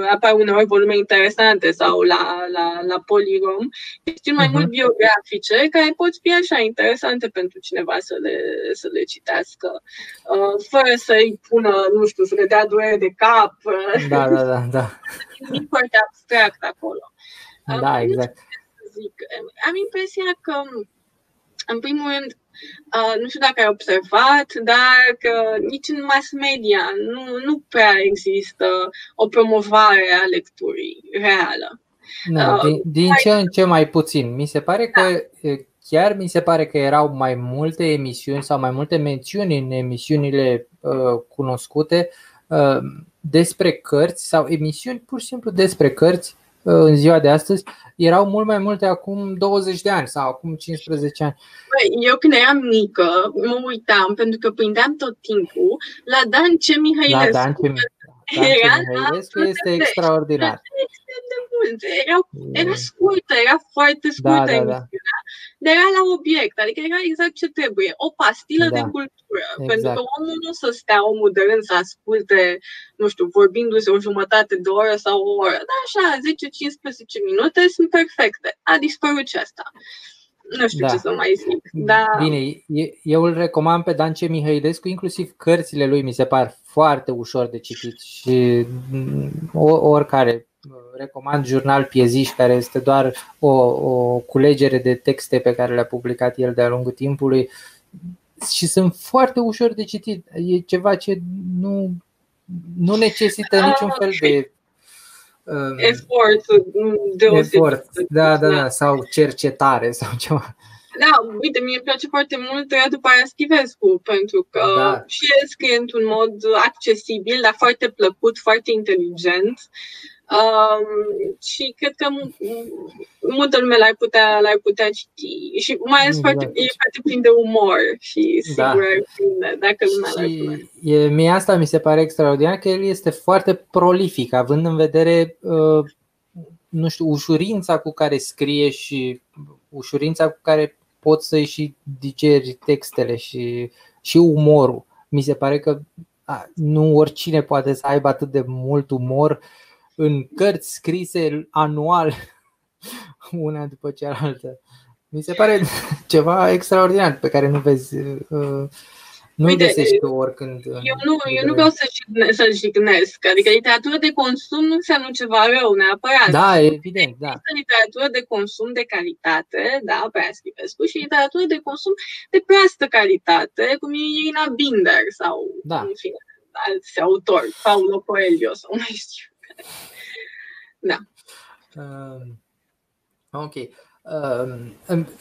Speaker 2: apar uneori volume interesante sau la, la, la Polirom, chestiuni mai uh-huh. mult biografice, care pot fi așa interesante pentru cineva să le, să le citească, uh, fără să-i pună, nu știu, să le dea durere de cap.
Speaker 1: Da, da, da. da.
Speaker 2: Nimic foarte abstract acolo.
Speaker 1: Da, uh, exact.
Speaker 2: Zic. Am impresia că, în primul rând, Uh, nu știu dacă ai observat, dar că nici în mass media nu, nu prea există o promovare a lecturii reală.
Speaker 1: Da, uh, din, din ce în ce mai puțin. Mi se pare că da. chiar mi se pare că erau mai multe emisiuni sau mai multe mențiuni în emisiunile uh, cunoscute uh, despre cărți sau emisiuni pur și simplu despre cărți uh, în ziua de astăzi erau mult mai multe acum 20 de ani sau acum 15 ani.
Speaker 2: Băi, eu când eram mică, mă uitam pentru că prindeam tot timpul la Dan C. Mihailescu.
Speaker 1: La Dan C. Mihailescu este extraordinar.
Speaker 2: Era, era scurtă, era foarte da, scurtă da, da, da. dar era la obiect, adică era exact ce trebuie, o pastilă da, de cultură, exact. pentru că omul nu să stea omul de rând să asculte, nu știu, vorbindu-se o jumătate de oră sau o oră, dar așa, 10-15 minute sunt perfecte. A dispărut și asta nu știu da. ce să mai zic. Da.
Speaker 1: Bine, eu îl recomand pe Dan C. Mihailescu, inclusiv cărțile lui mi se par foarte ușor de citit și oricare recomand jurnal Pieziș, care este doar o, o culegere de texte pe care le-a publicat el de-a lungul timpului și sunt foarte ușor de citit. E ceva ce nu, nu necesită niciun fel de
Speaker 2: um, efort deosebit. Efort.
Speaker 1: Da, da, da, sau cercetare sau ceva.
Speaker 2: Da, uite, mie îmi place foarte mult Radu Paraschivescu, pentru că da. și el scrie într-un mod accesibil, dar foarte plăcut, foarte inteligent. Um, și cred că multă lume l-ar putea, l-ar putea citi și mai ales foarte, e foarte plin de umor și sigur da. ar prinde, dacă lumea l-ar putea.
Speaker 1: E, mie asta mi se pare extraordinar că el este foarte prolific, având în vedere uh, nu știu, ușurința cu care scrie și ușurința cu care poți să-i și digeri textele și, și umorul. Mi se pare că a, nu oricine poate să aibă atât de mult umor în cărți scrise anual, una după cealaltă. Mi se pare ceva extraordinar pe care nu vezi uh, nu Uite, găsești oricând.
Speaker 2: Eu nu, eu nu vreau să, să-l jignesc. Adică literatură de consum nu înseamnă ceva rău neapărat.
Speaker 1: Da, evident. Da.
Speaker 2: Există literatură de consum de calitate, da, pe aia Scivescu, și literatură de consum de proastă calitate, cum e Irina Binder sau, da. în fine, alți autori, Paulo Coelho sau mai știu. Da. Uh,
Speaker 1: ok.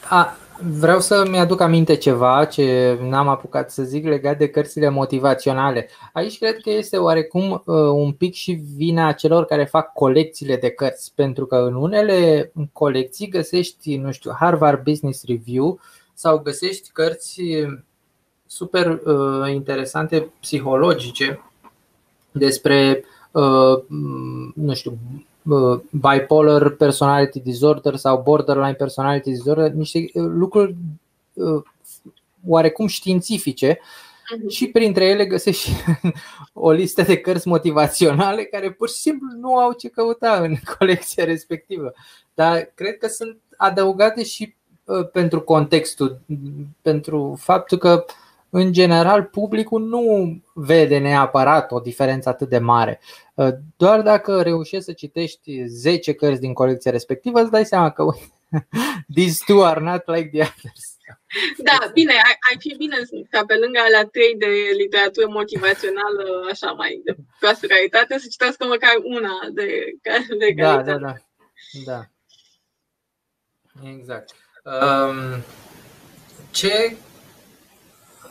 Speaker 1: A, vreau să-mi aduc aminte ceva ce n-am apucat să zic legat de cărțile motivaționale. Aici cred că este oarecum uh, un pic și vina celor care fac colecțiile de cărți, pentru că în unele colecții găsești, nu știu, Harvard Business Review sau găsești cărți super interesante psihologice despre, nu știu, bipolar personality disorder sau borderline personality disorder, niște lucruri oarecum științifice mhm. și printre ele găsești o listă de cărți motivaționale care pur și simplu nu au ce căuta în colecția respectivă. Dar cred că sunt adăugate și uh, pentru contextul, pentru faptul că în general publicul nu vede neapărat o diferență atât de mare. Uh, doar dacă reușești să citești 10 cărți din colecția respectivă, îți dai seama că these two are not like the others.
Speaker 2: Da, bine, ar, ar fi bine ca pe lângă alea trei de literatură motivațională, așa mai de proastă calitate, să citească măcar una de, de
Speaker 1: da, calitate. Da, da, da. da. Exact. Um, ce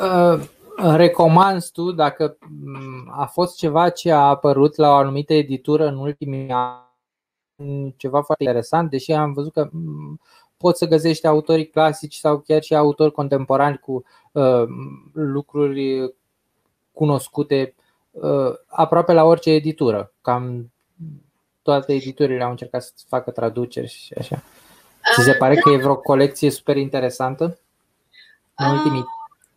Speaker 1: uh, recomanzi tu dacă mm, a fost ceva ce a apărut la o anumită editură în ultimii ani, ceva foarte interesant, deși am văzut că mm, poți să găsești autorii clasici sau chiar și autori contemporani cu uh, lucruri cunoscute uh, aproape la orice editură. Cam toate editurile au încercat să facă traduceri și așa. Ți se pare că e vreo colecție super interesantă în ultimii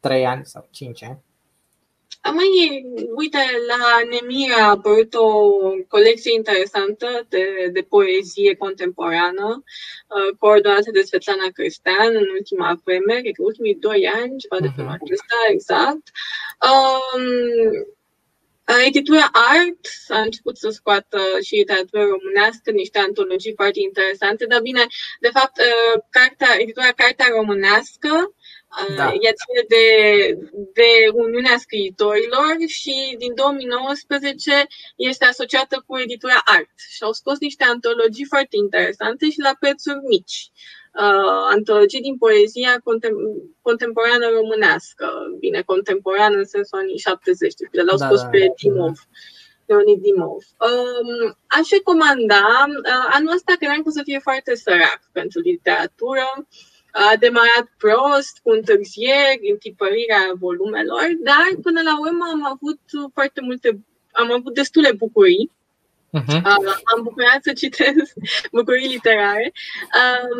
Speaker 1: 3 ani sau 5 ani?
Speaker 2: Mai, uite, la Nemira a apărut o colecție interesantă de, de poezie contemporană, uh, coordonată de Svetlana Cristian în ultima vreme, cred că ultimii doi ani, ceva de felul uh-huh. acesta, exact. Um, Editura Art a început să scoată și literatură românească, niște antologii foarte interesante, dar bine, de fapt, uh, cartea, editura Cartea Românească da. Ea ține de, de Uniunea Scriitorilor și din 2019 este asociată cu editura Art și au scos niște antologii foarte interesante și la prețuri mici. Uh, antologii din poezia contem- contemporană românească, bine, contemporană în sensul anii 70, de l-au da, scos da, pe da. Dimov. Leonid Dimov. Um, aș recomanda, uh, anul ăsta credeam că o să fie foarte sărac pentru literatură. Uh, a demarat prost, cu întârzieri, în tipărirea volumelor, dar până la urmă am avut foarte multe, am avut destule bucurii. Uh-huh. am bucurat să citesc bucurii literare. Um,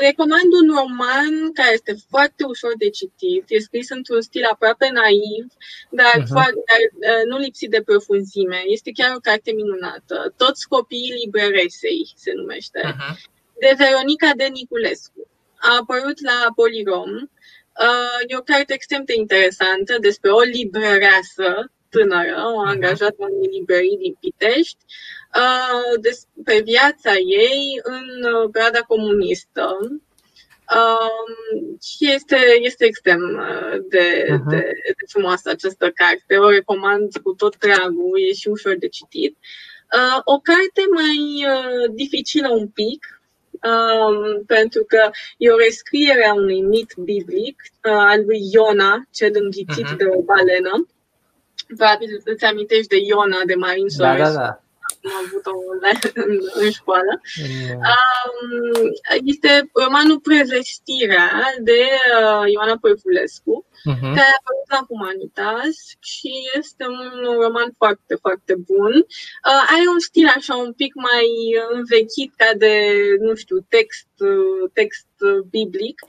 Speaker 2: recomand un roman care este foarte ușor de citit, e scris într-un stil aproape naiv, dar, uh-huh. foarte, dar uh, nu lipsit de profunzime. Este chiar o carte minunată. Toți copiii Libresei se numește. Uh-huh. De Veronica de Niculescu a apărut la Polirom. Uh, e o carte extrem de interesantă despre o librăreasă tânără, o mhm. angajată în librării din Pitești, uh, despre viața ei în uh, perioada comunistă. Și este, este extrem de, uh-huh. de, de frumoasă această carte. O recomand cu tot dragul, e și ușor de citit. O carte mai dificilă un pic, um, pentru că e o rescriere a unui mit biblic uh, al lui Iona, cel înghițit uh-huh. de o balenă. Probabil îți amintești de Iona de Marin
Speaker 1: Da, da, da
Speaker 2: am avut-o în, în școală. Mm. Este romanul Prevestirea de uh, Ioana Păifulescu, uh-huh. care a apărut la Humanitas și este un roman foarte, foarte bun. Uh, are un stil așa un pic mai învechit ca de, nu știu, text, text biblic,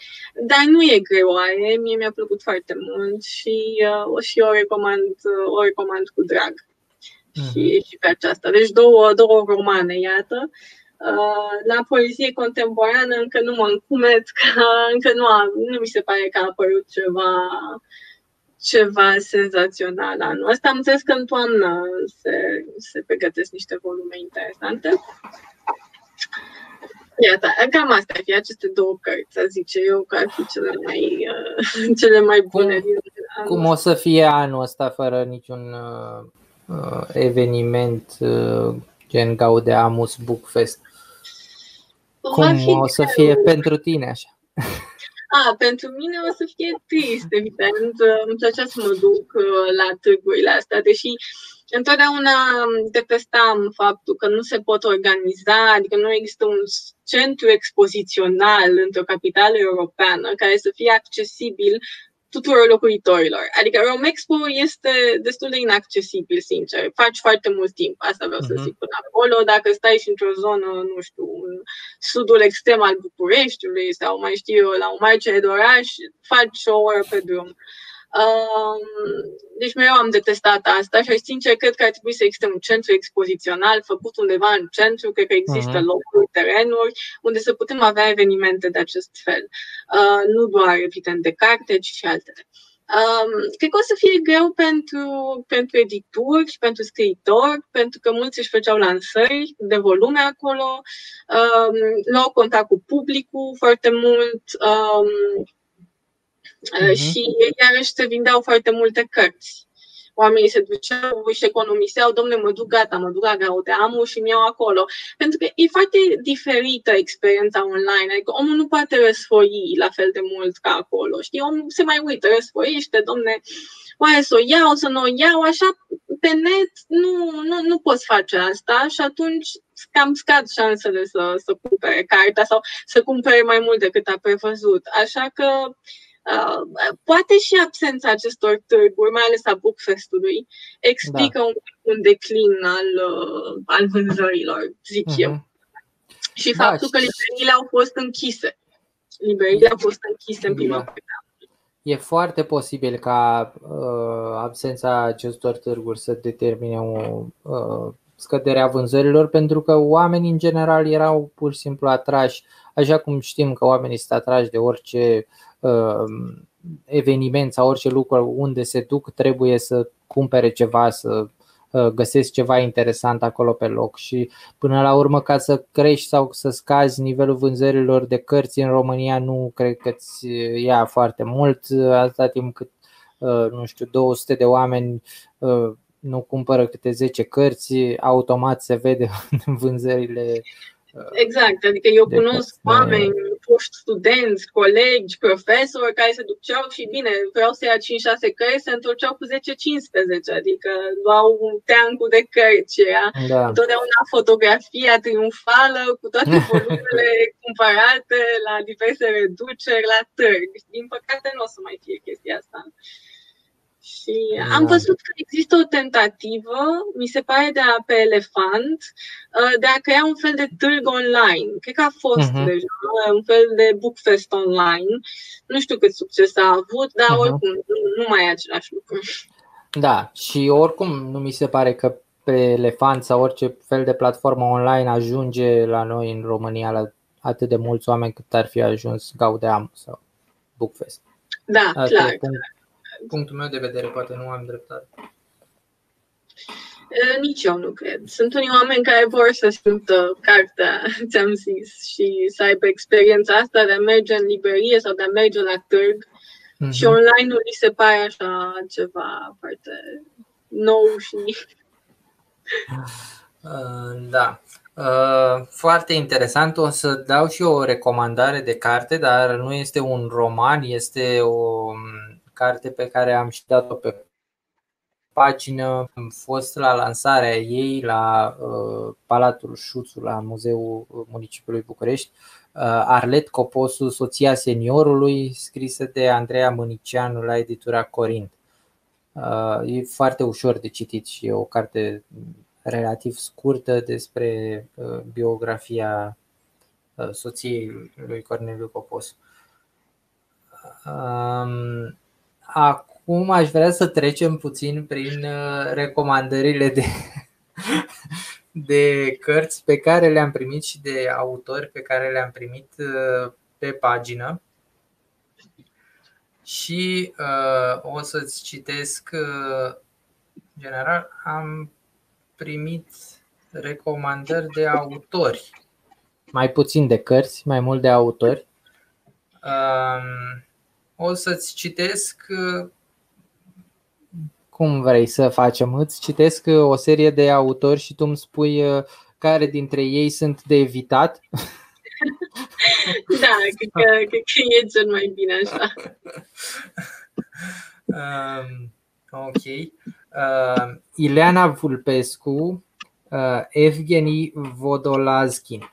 Speaker 2: dar nu e greoaie, mie mi-a plăcut foarte mult și, uh, și o recomand, o recomand cu drag și, și pe aceasta. Deci două, două romane, iată. Uh, la poezie contemporană încă nu mă încumet, că încă nu, am, nu mi se pare că a apărut ceva, ceva senzațional anul ăsta. Am înțeles că în toamnă se, se pregătesc niște volume interesante. Iată, cam asta ar fi aceste două cărți, să zice eu, că ar fi cele mai, uh, cele mai bune.
Speaker 1: Cum, cum o să fie anul ăsta fără niciun uh uh, eveniment uh, gen Gaudeamus Book Fest. Cum o să fie pentru tine așa?
Speaker 2: A, pentru mine o să fie trist, evident. Îmi plăcea să mă duc uh, la târgurile astea, deși întotdeauna detestam faptul că nu se pot organiza, adică nu există un centru expozițional într-o capitală europeană care să fie accesibil tuturor locuitorilor. Adică Rome Expo este destul de inaccesibil, sincer. Faci foarte mult timp, asta vreau uh-huh. să mhm. zic până acolo. Dacă stai și într-o zonă, nu știu, în sudul extrem al Bucureștiului sau mai știu eu, la o margine de oraș, faci o oră pe drum. Deci mereu am detestat asta și aș sincer cred că ar trebui să existe un centru expozițional făcut undeva în centru, cred că există uh-huh. locuri, terenuri unde să putem avea evenimente de acest fel. Uh, nu doar, evident, de carte, ci și altele. Um, cred că o să fie greu pentru, pentru edituri și pentru scriitori, pentru că mulți își făceau lansări de volume acolo, um, luau contact cu publicul foarte mult, um, uh-huh. și ei iarăși se vindeau foarte multe cărți. Oamenii se duceau și economiseau, domnule, mă duc gata, mă duc la Gaudeamu și mi iau acolo. Pentru că e foarte diferită experiența online, adică omul nu poate răsfoi la fel de mult ca acolo. Știi, omul se mai uită, răsfoiește, domne, oare să o iau, să nu o iau, așa pe net nu, nu, nu poți face asta și atunci cam scad șansele să, să cumpere cartea sau să cumpere mai mult decât a prevăzut. Așa că Uh, poate și absența acestor târguri, mai ales a Bookfest-ului, explică da. un, un declin al, uh, al vânzărilor, zic uh-huh. eu. Și da, faptul că librăriile au fost închise. Librăriile au fost închise în prima da.
Speaker 1: E foarte posibil ca uh, absența acestor târguri să determine o uh, scădere a vânzărilor, pentru că oamenii în general erau pur și simplu atrași, așa cum știm că oamenii sunt atrași de orice uh, eveniment sau orice lucru unde se duc, trebuie să cumpere ceva, să uh, găsesc ceva interesant acolo pe loc. Și până la urmă ca să crești sau să scazi nivelul vânzărilor de cărți în România nu cred că ți ia foarte mult. Atâta timp cât uh, nu știu 200 de oameni nu cumpără câte 10 cărți, automat se vede în vânzările
Speaker 2: Exact, adică eu cunosc oameni, foști studenți, colegi, profesori care se duceau și bine, vreau să ia 5-6 cărți, se întorceau cu 10-15, adică luau un teancul de cărți, era da. întotdeauna fotografia triumfală cu toate volumele cumpărate la diverse reduceri la târg. Din păcate nu o să mai fie chestia asta. Și am da. văzut că există o tentativă, mi se pare de a, pe Elefant, uh, de a crea un fel de târg online. Cred că a fost uh-huh. deja un fel de bookfest online. Nu știu cât succes a avut, dar uh-huh. oricum nu mai e același lucru.
Speaker 1: Da, și oricum nu mi se pare că pe Elefant sau orice fel de platformă online ajunge la noi în România la atât de mulți oameni cât ar fi ajuns Gaudeam sau Bookfest.
Speaker 2: Da, Asta clar. Punct,
Speaker 1: punctul meu de vedere, poate nu am dreptate.
Speaker 2: Nici eu nu cred. Sunt unii oameni care vor să simtă cartea, ți-am zis, și să aibă experiența asta de a merge în librărie sau de a merge la târg. Mm-hmm. Și online nu li se pare așa ceva foarte nou și.
Speaker 1: Da. Foarte interesant. O să dau și o recomandare de carte, dar nu este un roman, este o carte pe care am și dat-o pe pagină. Am fost la lansarea ei la uh, Palatul Șuțu, la Muzeul Municipiului București. Uh, Arlet Coposu, soția seniorului, scrisă de Andreea Mânicianu la editura Corint. Uh, e foarte ușor de citit și e o carte relativ scurtă despre biografia soției lui Corneliu Coposu. Um, Acum aș vrea să trecem puțin prin uh, recomandările de, de cărți pe care le-am primit și de autori pe care le-am primit uh, pe pagină. Și uh, o să-ți citesc. Uh, general, am primit recomandări de autori. Mai puțin de cărți, mai mult de autori. Uh, o să-ți citesc cum vrei să facem? Îți citesc o serie de autori și tu îmi spui care dintre ei sunt de evitat?
Speaker 2: Da, cred că, cred că e cel mai bine așa.
Speaker 1: Um, ok. Uh, Ileana Vulpescu, uh, Evgeni Vodolazkin.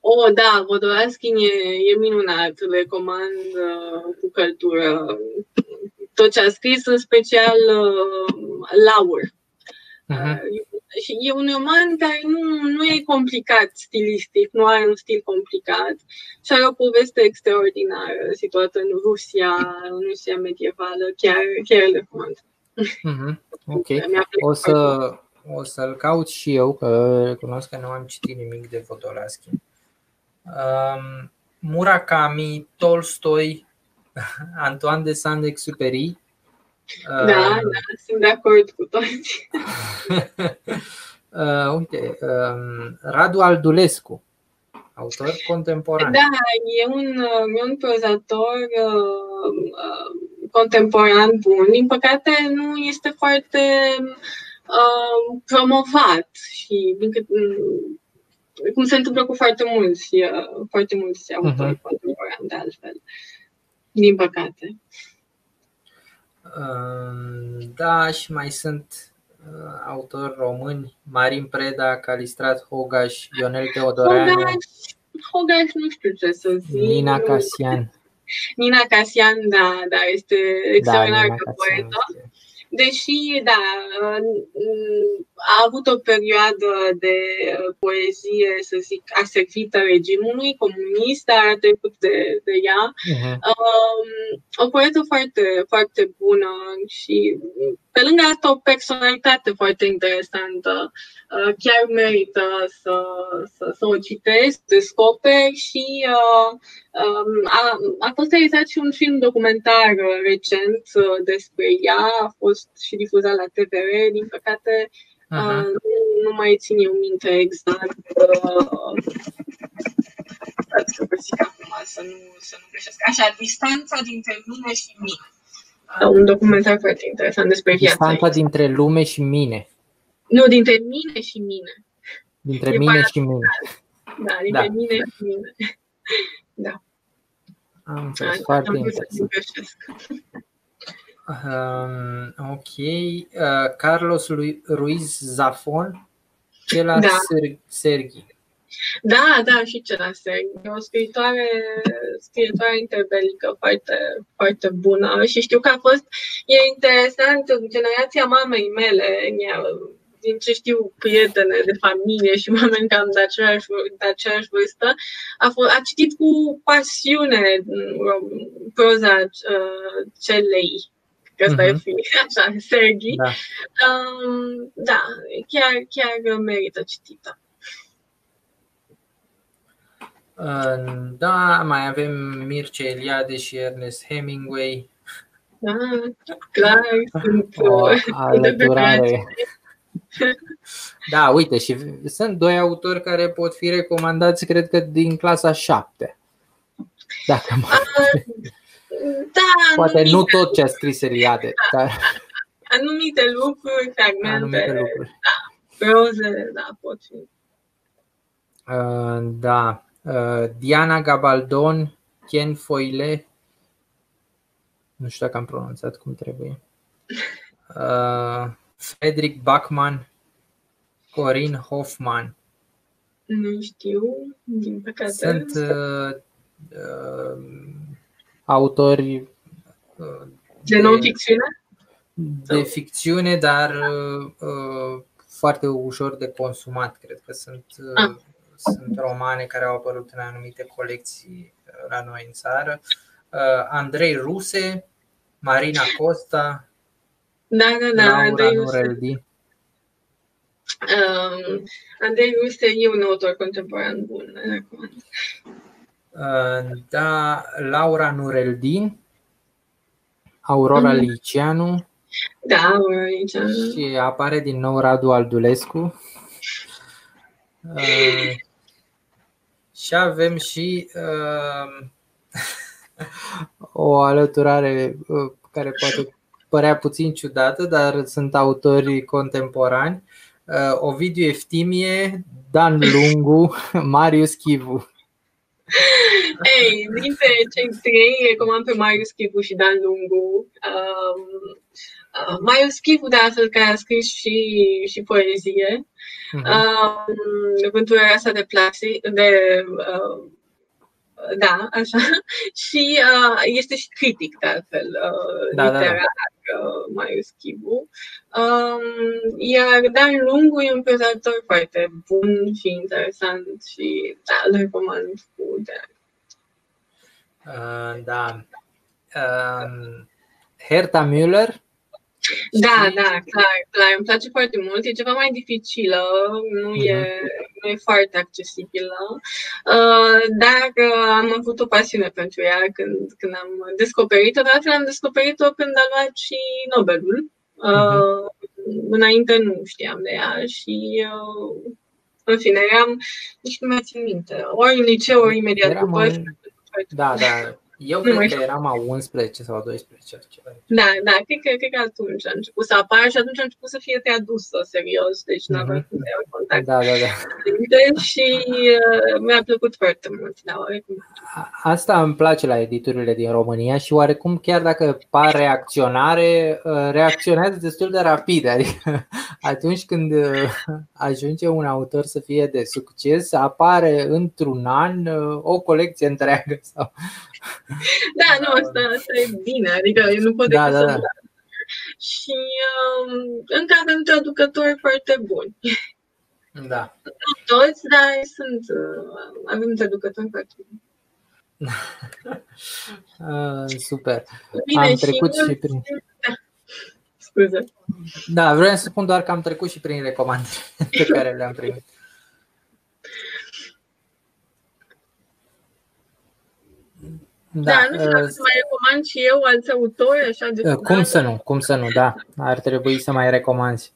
Speaker 2: Oh, da, Vodolaskin e, e minunat, le recomand uh, cu căldură. Tot ce a scris, în special uh, Laur. Uh-huh. Și e un roman care nu, nu e complicat stilistic, nu are un stil complicat și are o poveste extraordinară situată în Rusia, în Rusia medievală, chiar, chiar recomand.
Speaker 1: Uh-huh. Ok. O să, o să-l caut și eu, că recunosc că nu am citit nimic de Vodolaschi. Um, Murakami, Tolstoi, Antoine de Saint-Exupéry.
Speaker 2: Da, da, sunt de acord cu toți.
Speaker 1: uh, uite, um, Radu Aldulescu, autor contemporan.
Speaker 2: Da, e un, e un prozator uh, uh, contemporan bun. Din păcate, nu este foarte uh, promovat și din cât, cum se întâmplă cu foarte mulți, foarte mulți autori uh-huh. contemporani de altfel, din păcate.
Speaker 1: Da, și mai sunt autori români, Marin Preda, Calistrat Hogaș, Ionel Teodoreanu. Hogaș,
Speaker 2: Hogaș nu știu ce să zic.
Speaker 1: Nina Casian.
Speaker 2: Nina Casian, da, da, este extraordinar da, ca poetă. Deși, da, a avut o perioadă de poezie, să zic, aservită regimului comunist, dar a trecut de, de ea. Uh-huh. o poetă foarte, foarte bună și, pe lângă asta, o personalitate foarte interesantă. Uh, chiar merită să, să, să o citesc, descoperi și uh, um, a, a fost realizat și un film documentar recent uh, despre ea, a fost și difuzat la TVR, din păcate uh-huh. nu, nu mai țin eu minte exact să găsic acum, să nu, să nu greșesc. Așa, distanța dintre mine și mine. Un documentar foarte interesant despre viața
Speaker 1: Distanța dintre lume și mine.
Speaker 2: Nu, dintre mine și mine.
Speaker 1: Dintre e mine și mine.
Speaker 2: Da, dintre da. mine și mine. Da.
Speaker 1: Am înțeles, da, foarte interesant. Um, ok. Uh, Carlos Ruiz Zafon, cel da. Serghi.
Speaker 2: Da, da, și cel Serghi. E o scriitoare, scriitoare interbelică foarte, foarte bună și știu că a fost, e interesant, generația mamei mele, din ce știu prietene de familie și oameni cam de aceeași, de aceeași vârstă, a, fost, a citit cu pasiune um, proza uh, celei că asta uh-huh. e fi, așa, Serghi. Da, um, da chiar, chiar merită citită.
Speaker 1: Da, mai avem Mircea Eliade și Ernest Hemingway.
Speaker 2: Da, clar, sunt o
Speaker 1: alăturare. Da, uite, și sunt doi autori care pot fi recomandați, cred că din clasa 7. Dacă mă...
Speaker 2: Da,
Speaker 1: Poate anumite... nu tot ce a scris Eliade. Da. Dar...
Speaker 2: Anumite lucruri, fragmente, anumite lucruri. da, proze, da, pot fi.
Speaker 1: Uh, da. Uh, Diana Gabaldon, Ken Foile, nu știu dacă am pronunțat cum trebuie. Uh, Frederick Bachmann, Corin Hoffman.
Speaker 2: Nu știu, din păcate.
Speaker 1: Sunt uh, uh, autori
Speaker 2: uh, de non-ficțiune?
Speaker 1: De ficțiune, dar uh, foarte ușor de consumat. Cred că sunt, uh, ah. Sunt romane care au apărut în anumite colecții uh, la noi în țară. Uh, Andrei Ruse, Marina Costa,
Speaker 2: da, da, da.
Speaker 1: Laura Andrei Nureldi.
Speaker 2: Um, Andrei Ruse e un autor contemporan bun,
Speaker 1: uh, Da, Laura Nureldin, Aurora mm. Liceanu.
Speaker 2: Da, Aurora Liceanu.
Speaker 1: Și apare din nou Radu Aldulescu. Uh, și avem și uh, o alăturare uh, care poate părea puțin ciudată, dar sunt autori contemporani. Uh, Ovidiu Eftimie, Dan Lungu, Marius Chivu.
Speaker 2: Ei, dintre cei trei, recomand pe Marius Chivu și Dan Lungu. Um, Uh, mai Schivu, de altfel, care a scris și, și poezie. Uh-huh. Uh, Vântura asta de plase, de uh, da, așa, și uh, este și critic, de altfel, uh, da, literar, da, da. Uh, Marius Chibu. Um, iar Dan Lungu e un prezentator foarte bun și interesant și da, îl recomand cu drag.
Speaker 1: Uh, da. Uh, Herta Müller
Speaker 2: da, da, clar, clar. Îmi place foarte mult. E ceva mai dificilă, nu, uh-huh. e, nu e foarte accesibilă, uh, dar uh, am avut o pasiune pentru ea când, când am descoperit-o. De altfel, am descoperit-o când a luat și Nobelul. Uh, uh-huh. Înainte nu știam de ea și uh, în fine, eram, nici nu mai țin minte, ori în liceu, ori imediat
Speaker 1: Era
Speaker 2: după.
Speaker 1: Mai... Da, da, eu nu cred că eram a 11 sau a 12. Ceva.
Speaker 2: Da, da, cred că, cred că atunci a început să apară și atunci a început să fie tradusă serios, deci nu aveam cum să iau contact.
Speaker 1: Da, da, da.
Speaker 2: Și uh, mi-a plăcut foarte mult, da, oarecum.
Speaker 1: Asta îmi place la editurile din România și oarecum chiar dacă par reacționare, uh, reacționează destul de rapid. Adică atunci când uh, ajunge un autor să fie de succes, apare într-un an uh, o colecție întreagă sau
Speaker 2: da, nu, asta, asta e bine, adică eu nu pot da, decât da, să da. Și um, încă avem traducători foarte buni.
Speaker 1: Da.
Speaker 2: Nu toți, dar sunt, uh, avem traducători foarte buni.
Speaker 1: uh, super. Bine, am trecut și, și prin.
Speaker 2: Da. Scuze.
Speaker 1: Da, vreau să spun doar că am trecut și prin recomandări pe care le-am primit.
Speaker 2: Da, da nu știu dacă uh, să mai recomand și eu alți autori așa de uh,
Speaker 1: Cum să nu, cum să nu, da. Ar trebui să mai recomanzi.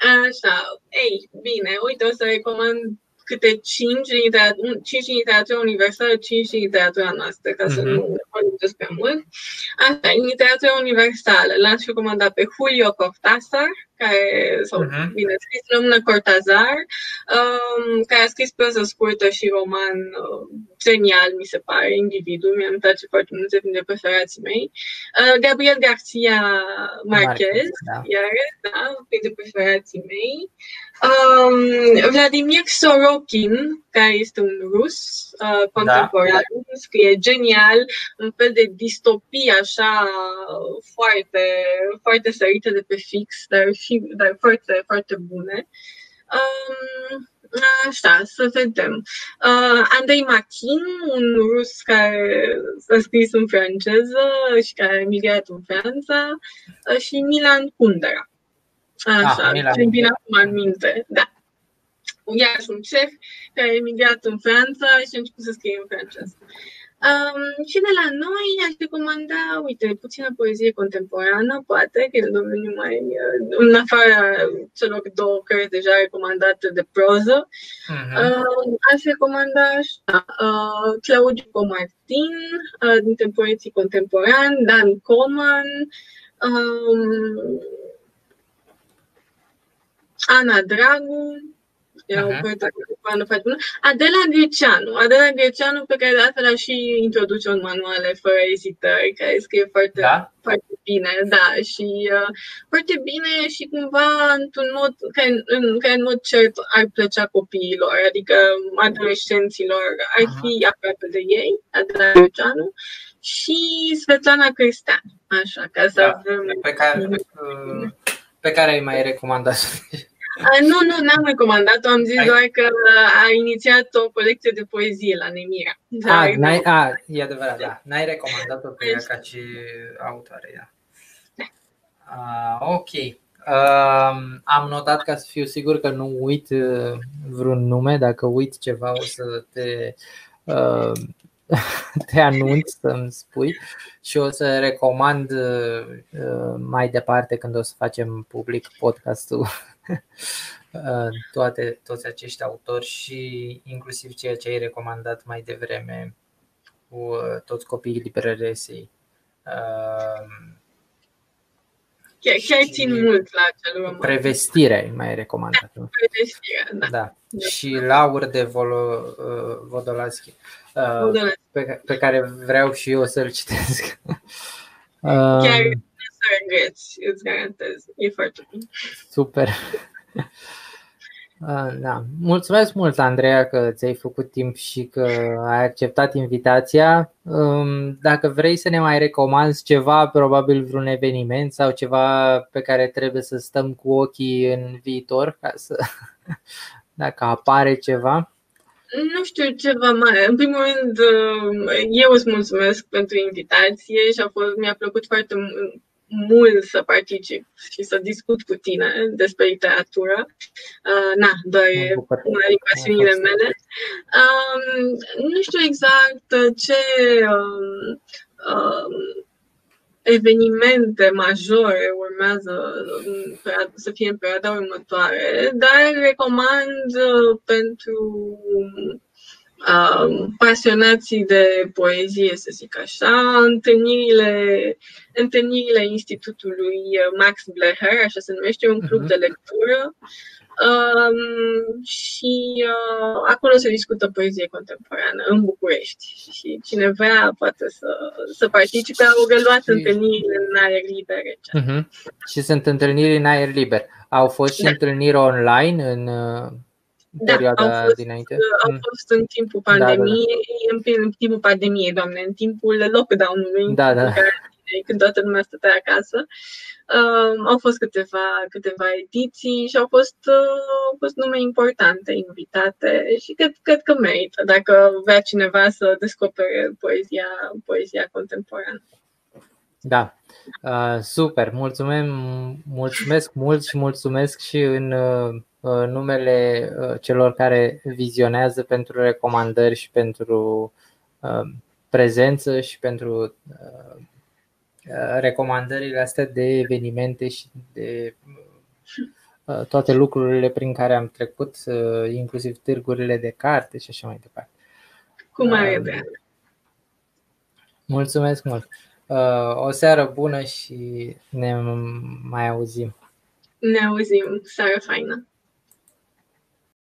Speaker 2: Așa, ei, bine, uite, o să recomand câte 5 din, literatură, 5 din literatura universală, 5 din literatura noastră, ca să mm-hmm. nu vorbesc prea mult. Așa, în literatura universală l-aș recomanda pe Julio Cortázar, care, sau uh-huh. bine scris în română Cortázar, um, care a scris proză scurtă și roman uh, genial, mi se pare, individul, mi-am place foarte mult, dintre preferații mei. Uh, Gabriel Garcia Marquez, Marquez da. iar, da, printre preferații mei. Um, Vladimir Sorokin, care este un rus uh, contemporan, da. scrie genial, un fel de distopie așa foarte, foarte sărită de pe fix, dar, și, dar foarte, foarte bune. Um, Așa, să vedem. Uh, Andrei Machin, un rus care a scris în franceză și care a emigrat în Franța, uh, și Milan Kundera. Așa, ah, Milan. vine acum în minte, da. Iarăși un ceh care a emigrat în Franța și a început să scrie în franceză. Um, și de la noi aș recomanda, uite, puțină poezie contemporană, poate, că e domeniul mai, uh, în afara celor două cărți deja recomandate de proză, uh-huh. uh, aș recomanda așa, uh, Claudiu Comartin, uh, dintre poeții contemporani, Dan Coman, um, Ana Dragu, era uh-huh. o carte foarte bună. Adela Greceanu. Adela Greceanu pe care de altfel a și introduce în manuale fără ezitări, care scrie foarte, da? foarte bine, da, și uh, foarte bine și cumva într-un mod care, în, care în mod cert ar plăcea copiilor, adică adolescenților, ar fi uh-huh. aproape de ei, Adela Greceanu, și Svetlana Cristian, așa, ca să da, avem...
Speaker 1: Pe care, uh, pe care ai mai recomandat
Speaker 2: nu, nu, n-am recomandat-o, am zis Ai... doar că a inițiat o colecție de poezie la Nemira.
Speaker 1: A, n-ai, a, e adevărat, da. N-ai recomandat-o pe ea ca și autoare, da. Uh, ok. Uh, am notat ca să fiu sigur că nu uit uh, vreun nume. Dacă uit ceva, o să te, uh, te anunț să-mi spui și o să recomand uh, mai departe când o să facem public podcastul toate, toți acești autori și inclusiv ceea ce ai recomandat mai devreme cu uh, toți copiii librăresei.
Speaker 2: Chiar, chiar țin mult la acel roman.
Speaker 1: Prevestire mai recomandat.
Speaker 2: Da, prevestirea, da.
Speaker 1: da. da. Și Laur de Volo, uh, Vodolaschi, uh, pe, pe care vreau și eu să-l citesc.
Speaker 2: Chiar să regreți, îți garantez. E foarte bine.
Speaker 1: Super. Da. Mulțumesc mult, Andreea, că ți-ai făcut timp și că ai acceptat invitația. Dacă vrei să ne mai recomanzi ceva, probabil vreun eveniment sau ceva pe care trebuie să stăm cu ochii în viitor, ca să, dacă apare ceva.
Speaker 2: Nu știu ceva mai. În primul rând, eu îți mulțumesc pentru invitație și a fost, mi-a plăcut foarte mult să particip și să discut cu tine despre literatură. Uh, na, doar e una din pasiunile mele. Um, nu știu exact ce um, um, evenimente majore urmează să fie în perioada următoare, dar recomand uh, pentru pasionații de poezie, să zic așa, întâlnirile, întâlnirile Institutului Max Blecher, așa se numește, un club uh-huh. de lectură. Um, și uh, acolo se discută poezie contemporană în București și cine vrea poate să, să participe. Au reluat și... întâlnirile în aer liber. Uh-huh.
Speaker 1: Și sunt întâlniri în aer liber. Au fost și da. întâlniri online în uh, da, perioada
Speaker 2: au fost,
Speaker 1: dinainte?
Speaker 2: Au mm. fost în timpul pandemiei, da, da, da. în timpul pandemiei, doamne, în timpul lockdown-ului,
Speaker 1: da, da.
Speaker 2: când toată lumea stătea acasă. Uh, au fost câteva, câteva ediții și au fost, uh, au fost nume importante invitate și cred, cred că merită dacă vrea cineva să descopere poezia, poezia contemporană.
Speaker 1: Da, uh, super, mulțumim, mulțumesc mult și mulțumesc și în uh, numele uh, celor care vizionează pentru recomandări și pentru uh, prezență și pentru uh, recomandările astea de evenimente și de toate lucrurile prin care am trecut, inclusiv târgurile de carte și așa mai departe.
Speaker 2: Cu mare drag.
Speaker 1: Mulțumesc mult! O seară bună și ne mai auzim.
Speaker 2: Ne auzim. Seară faină!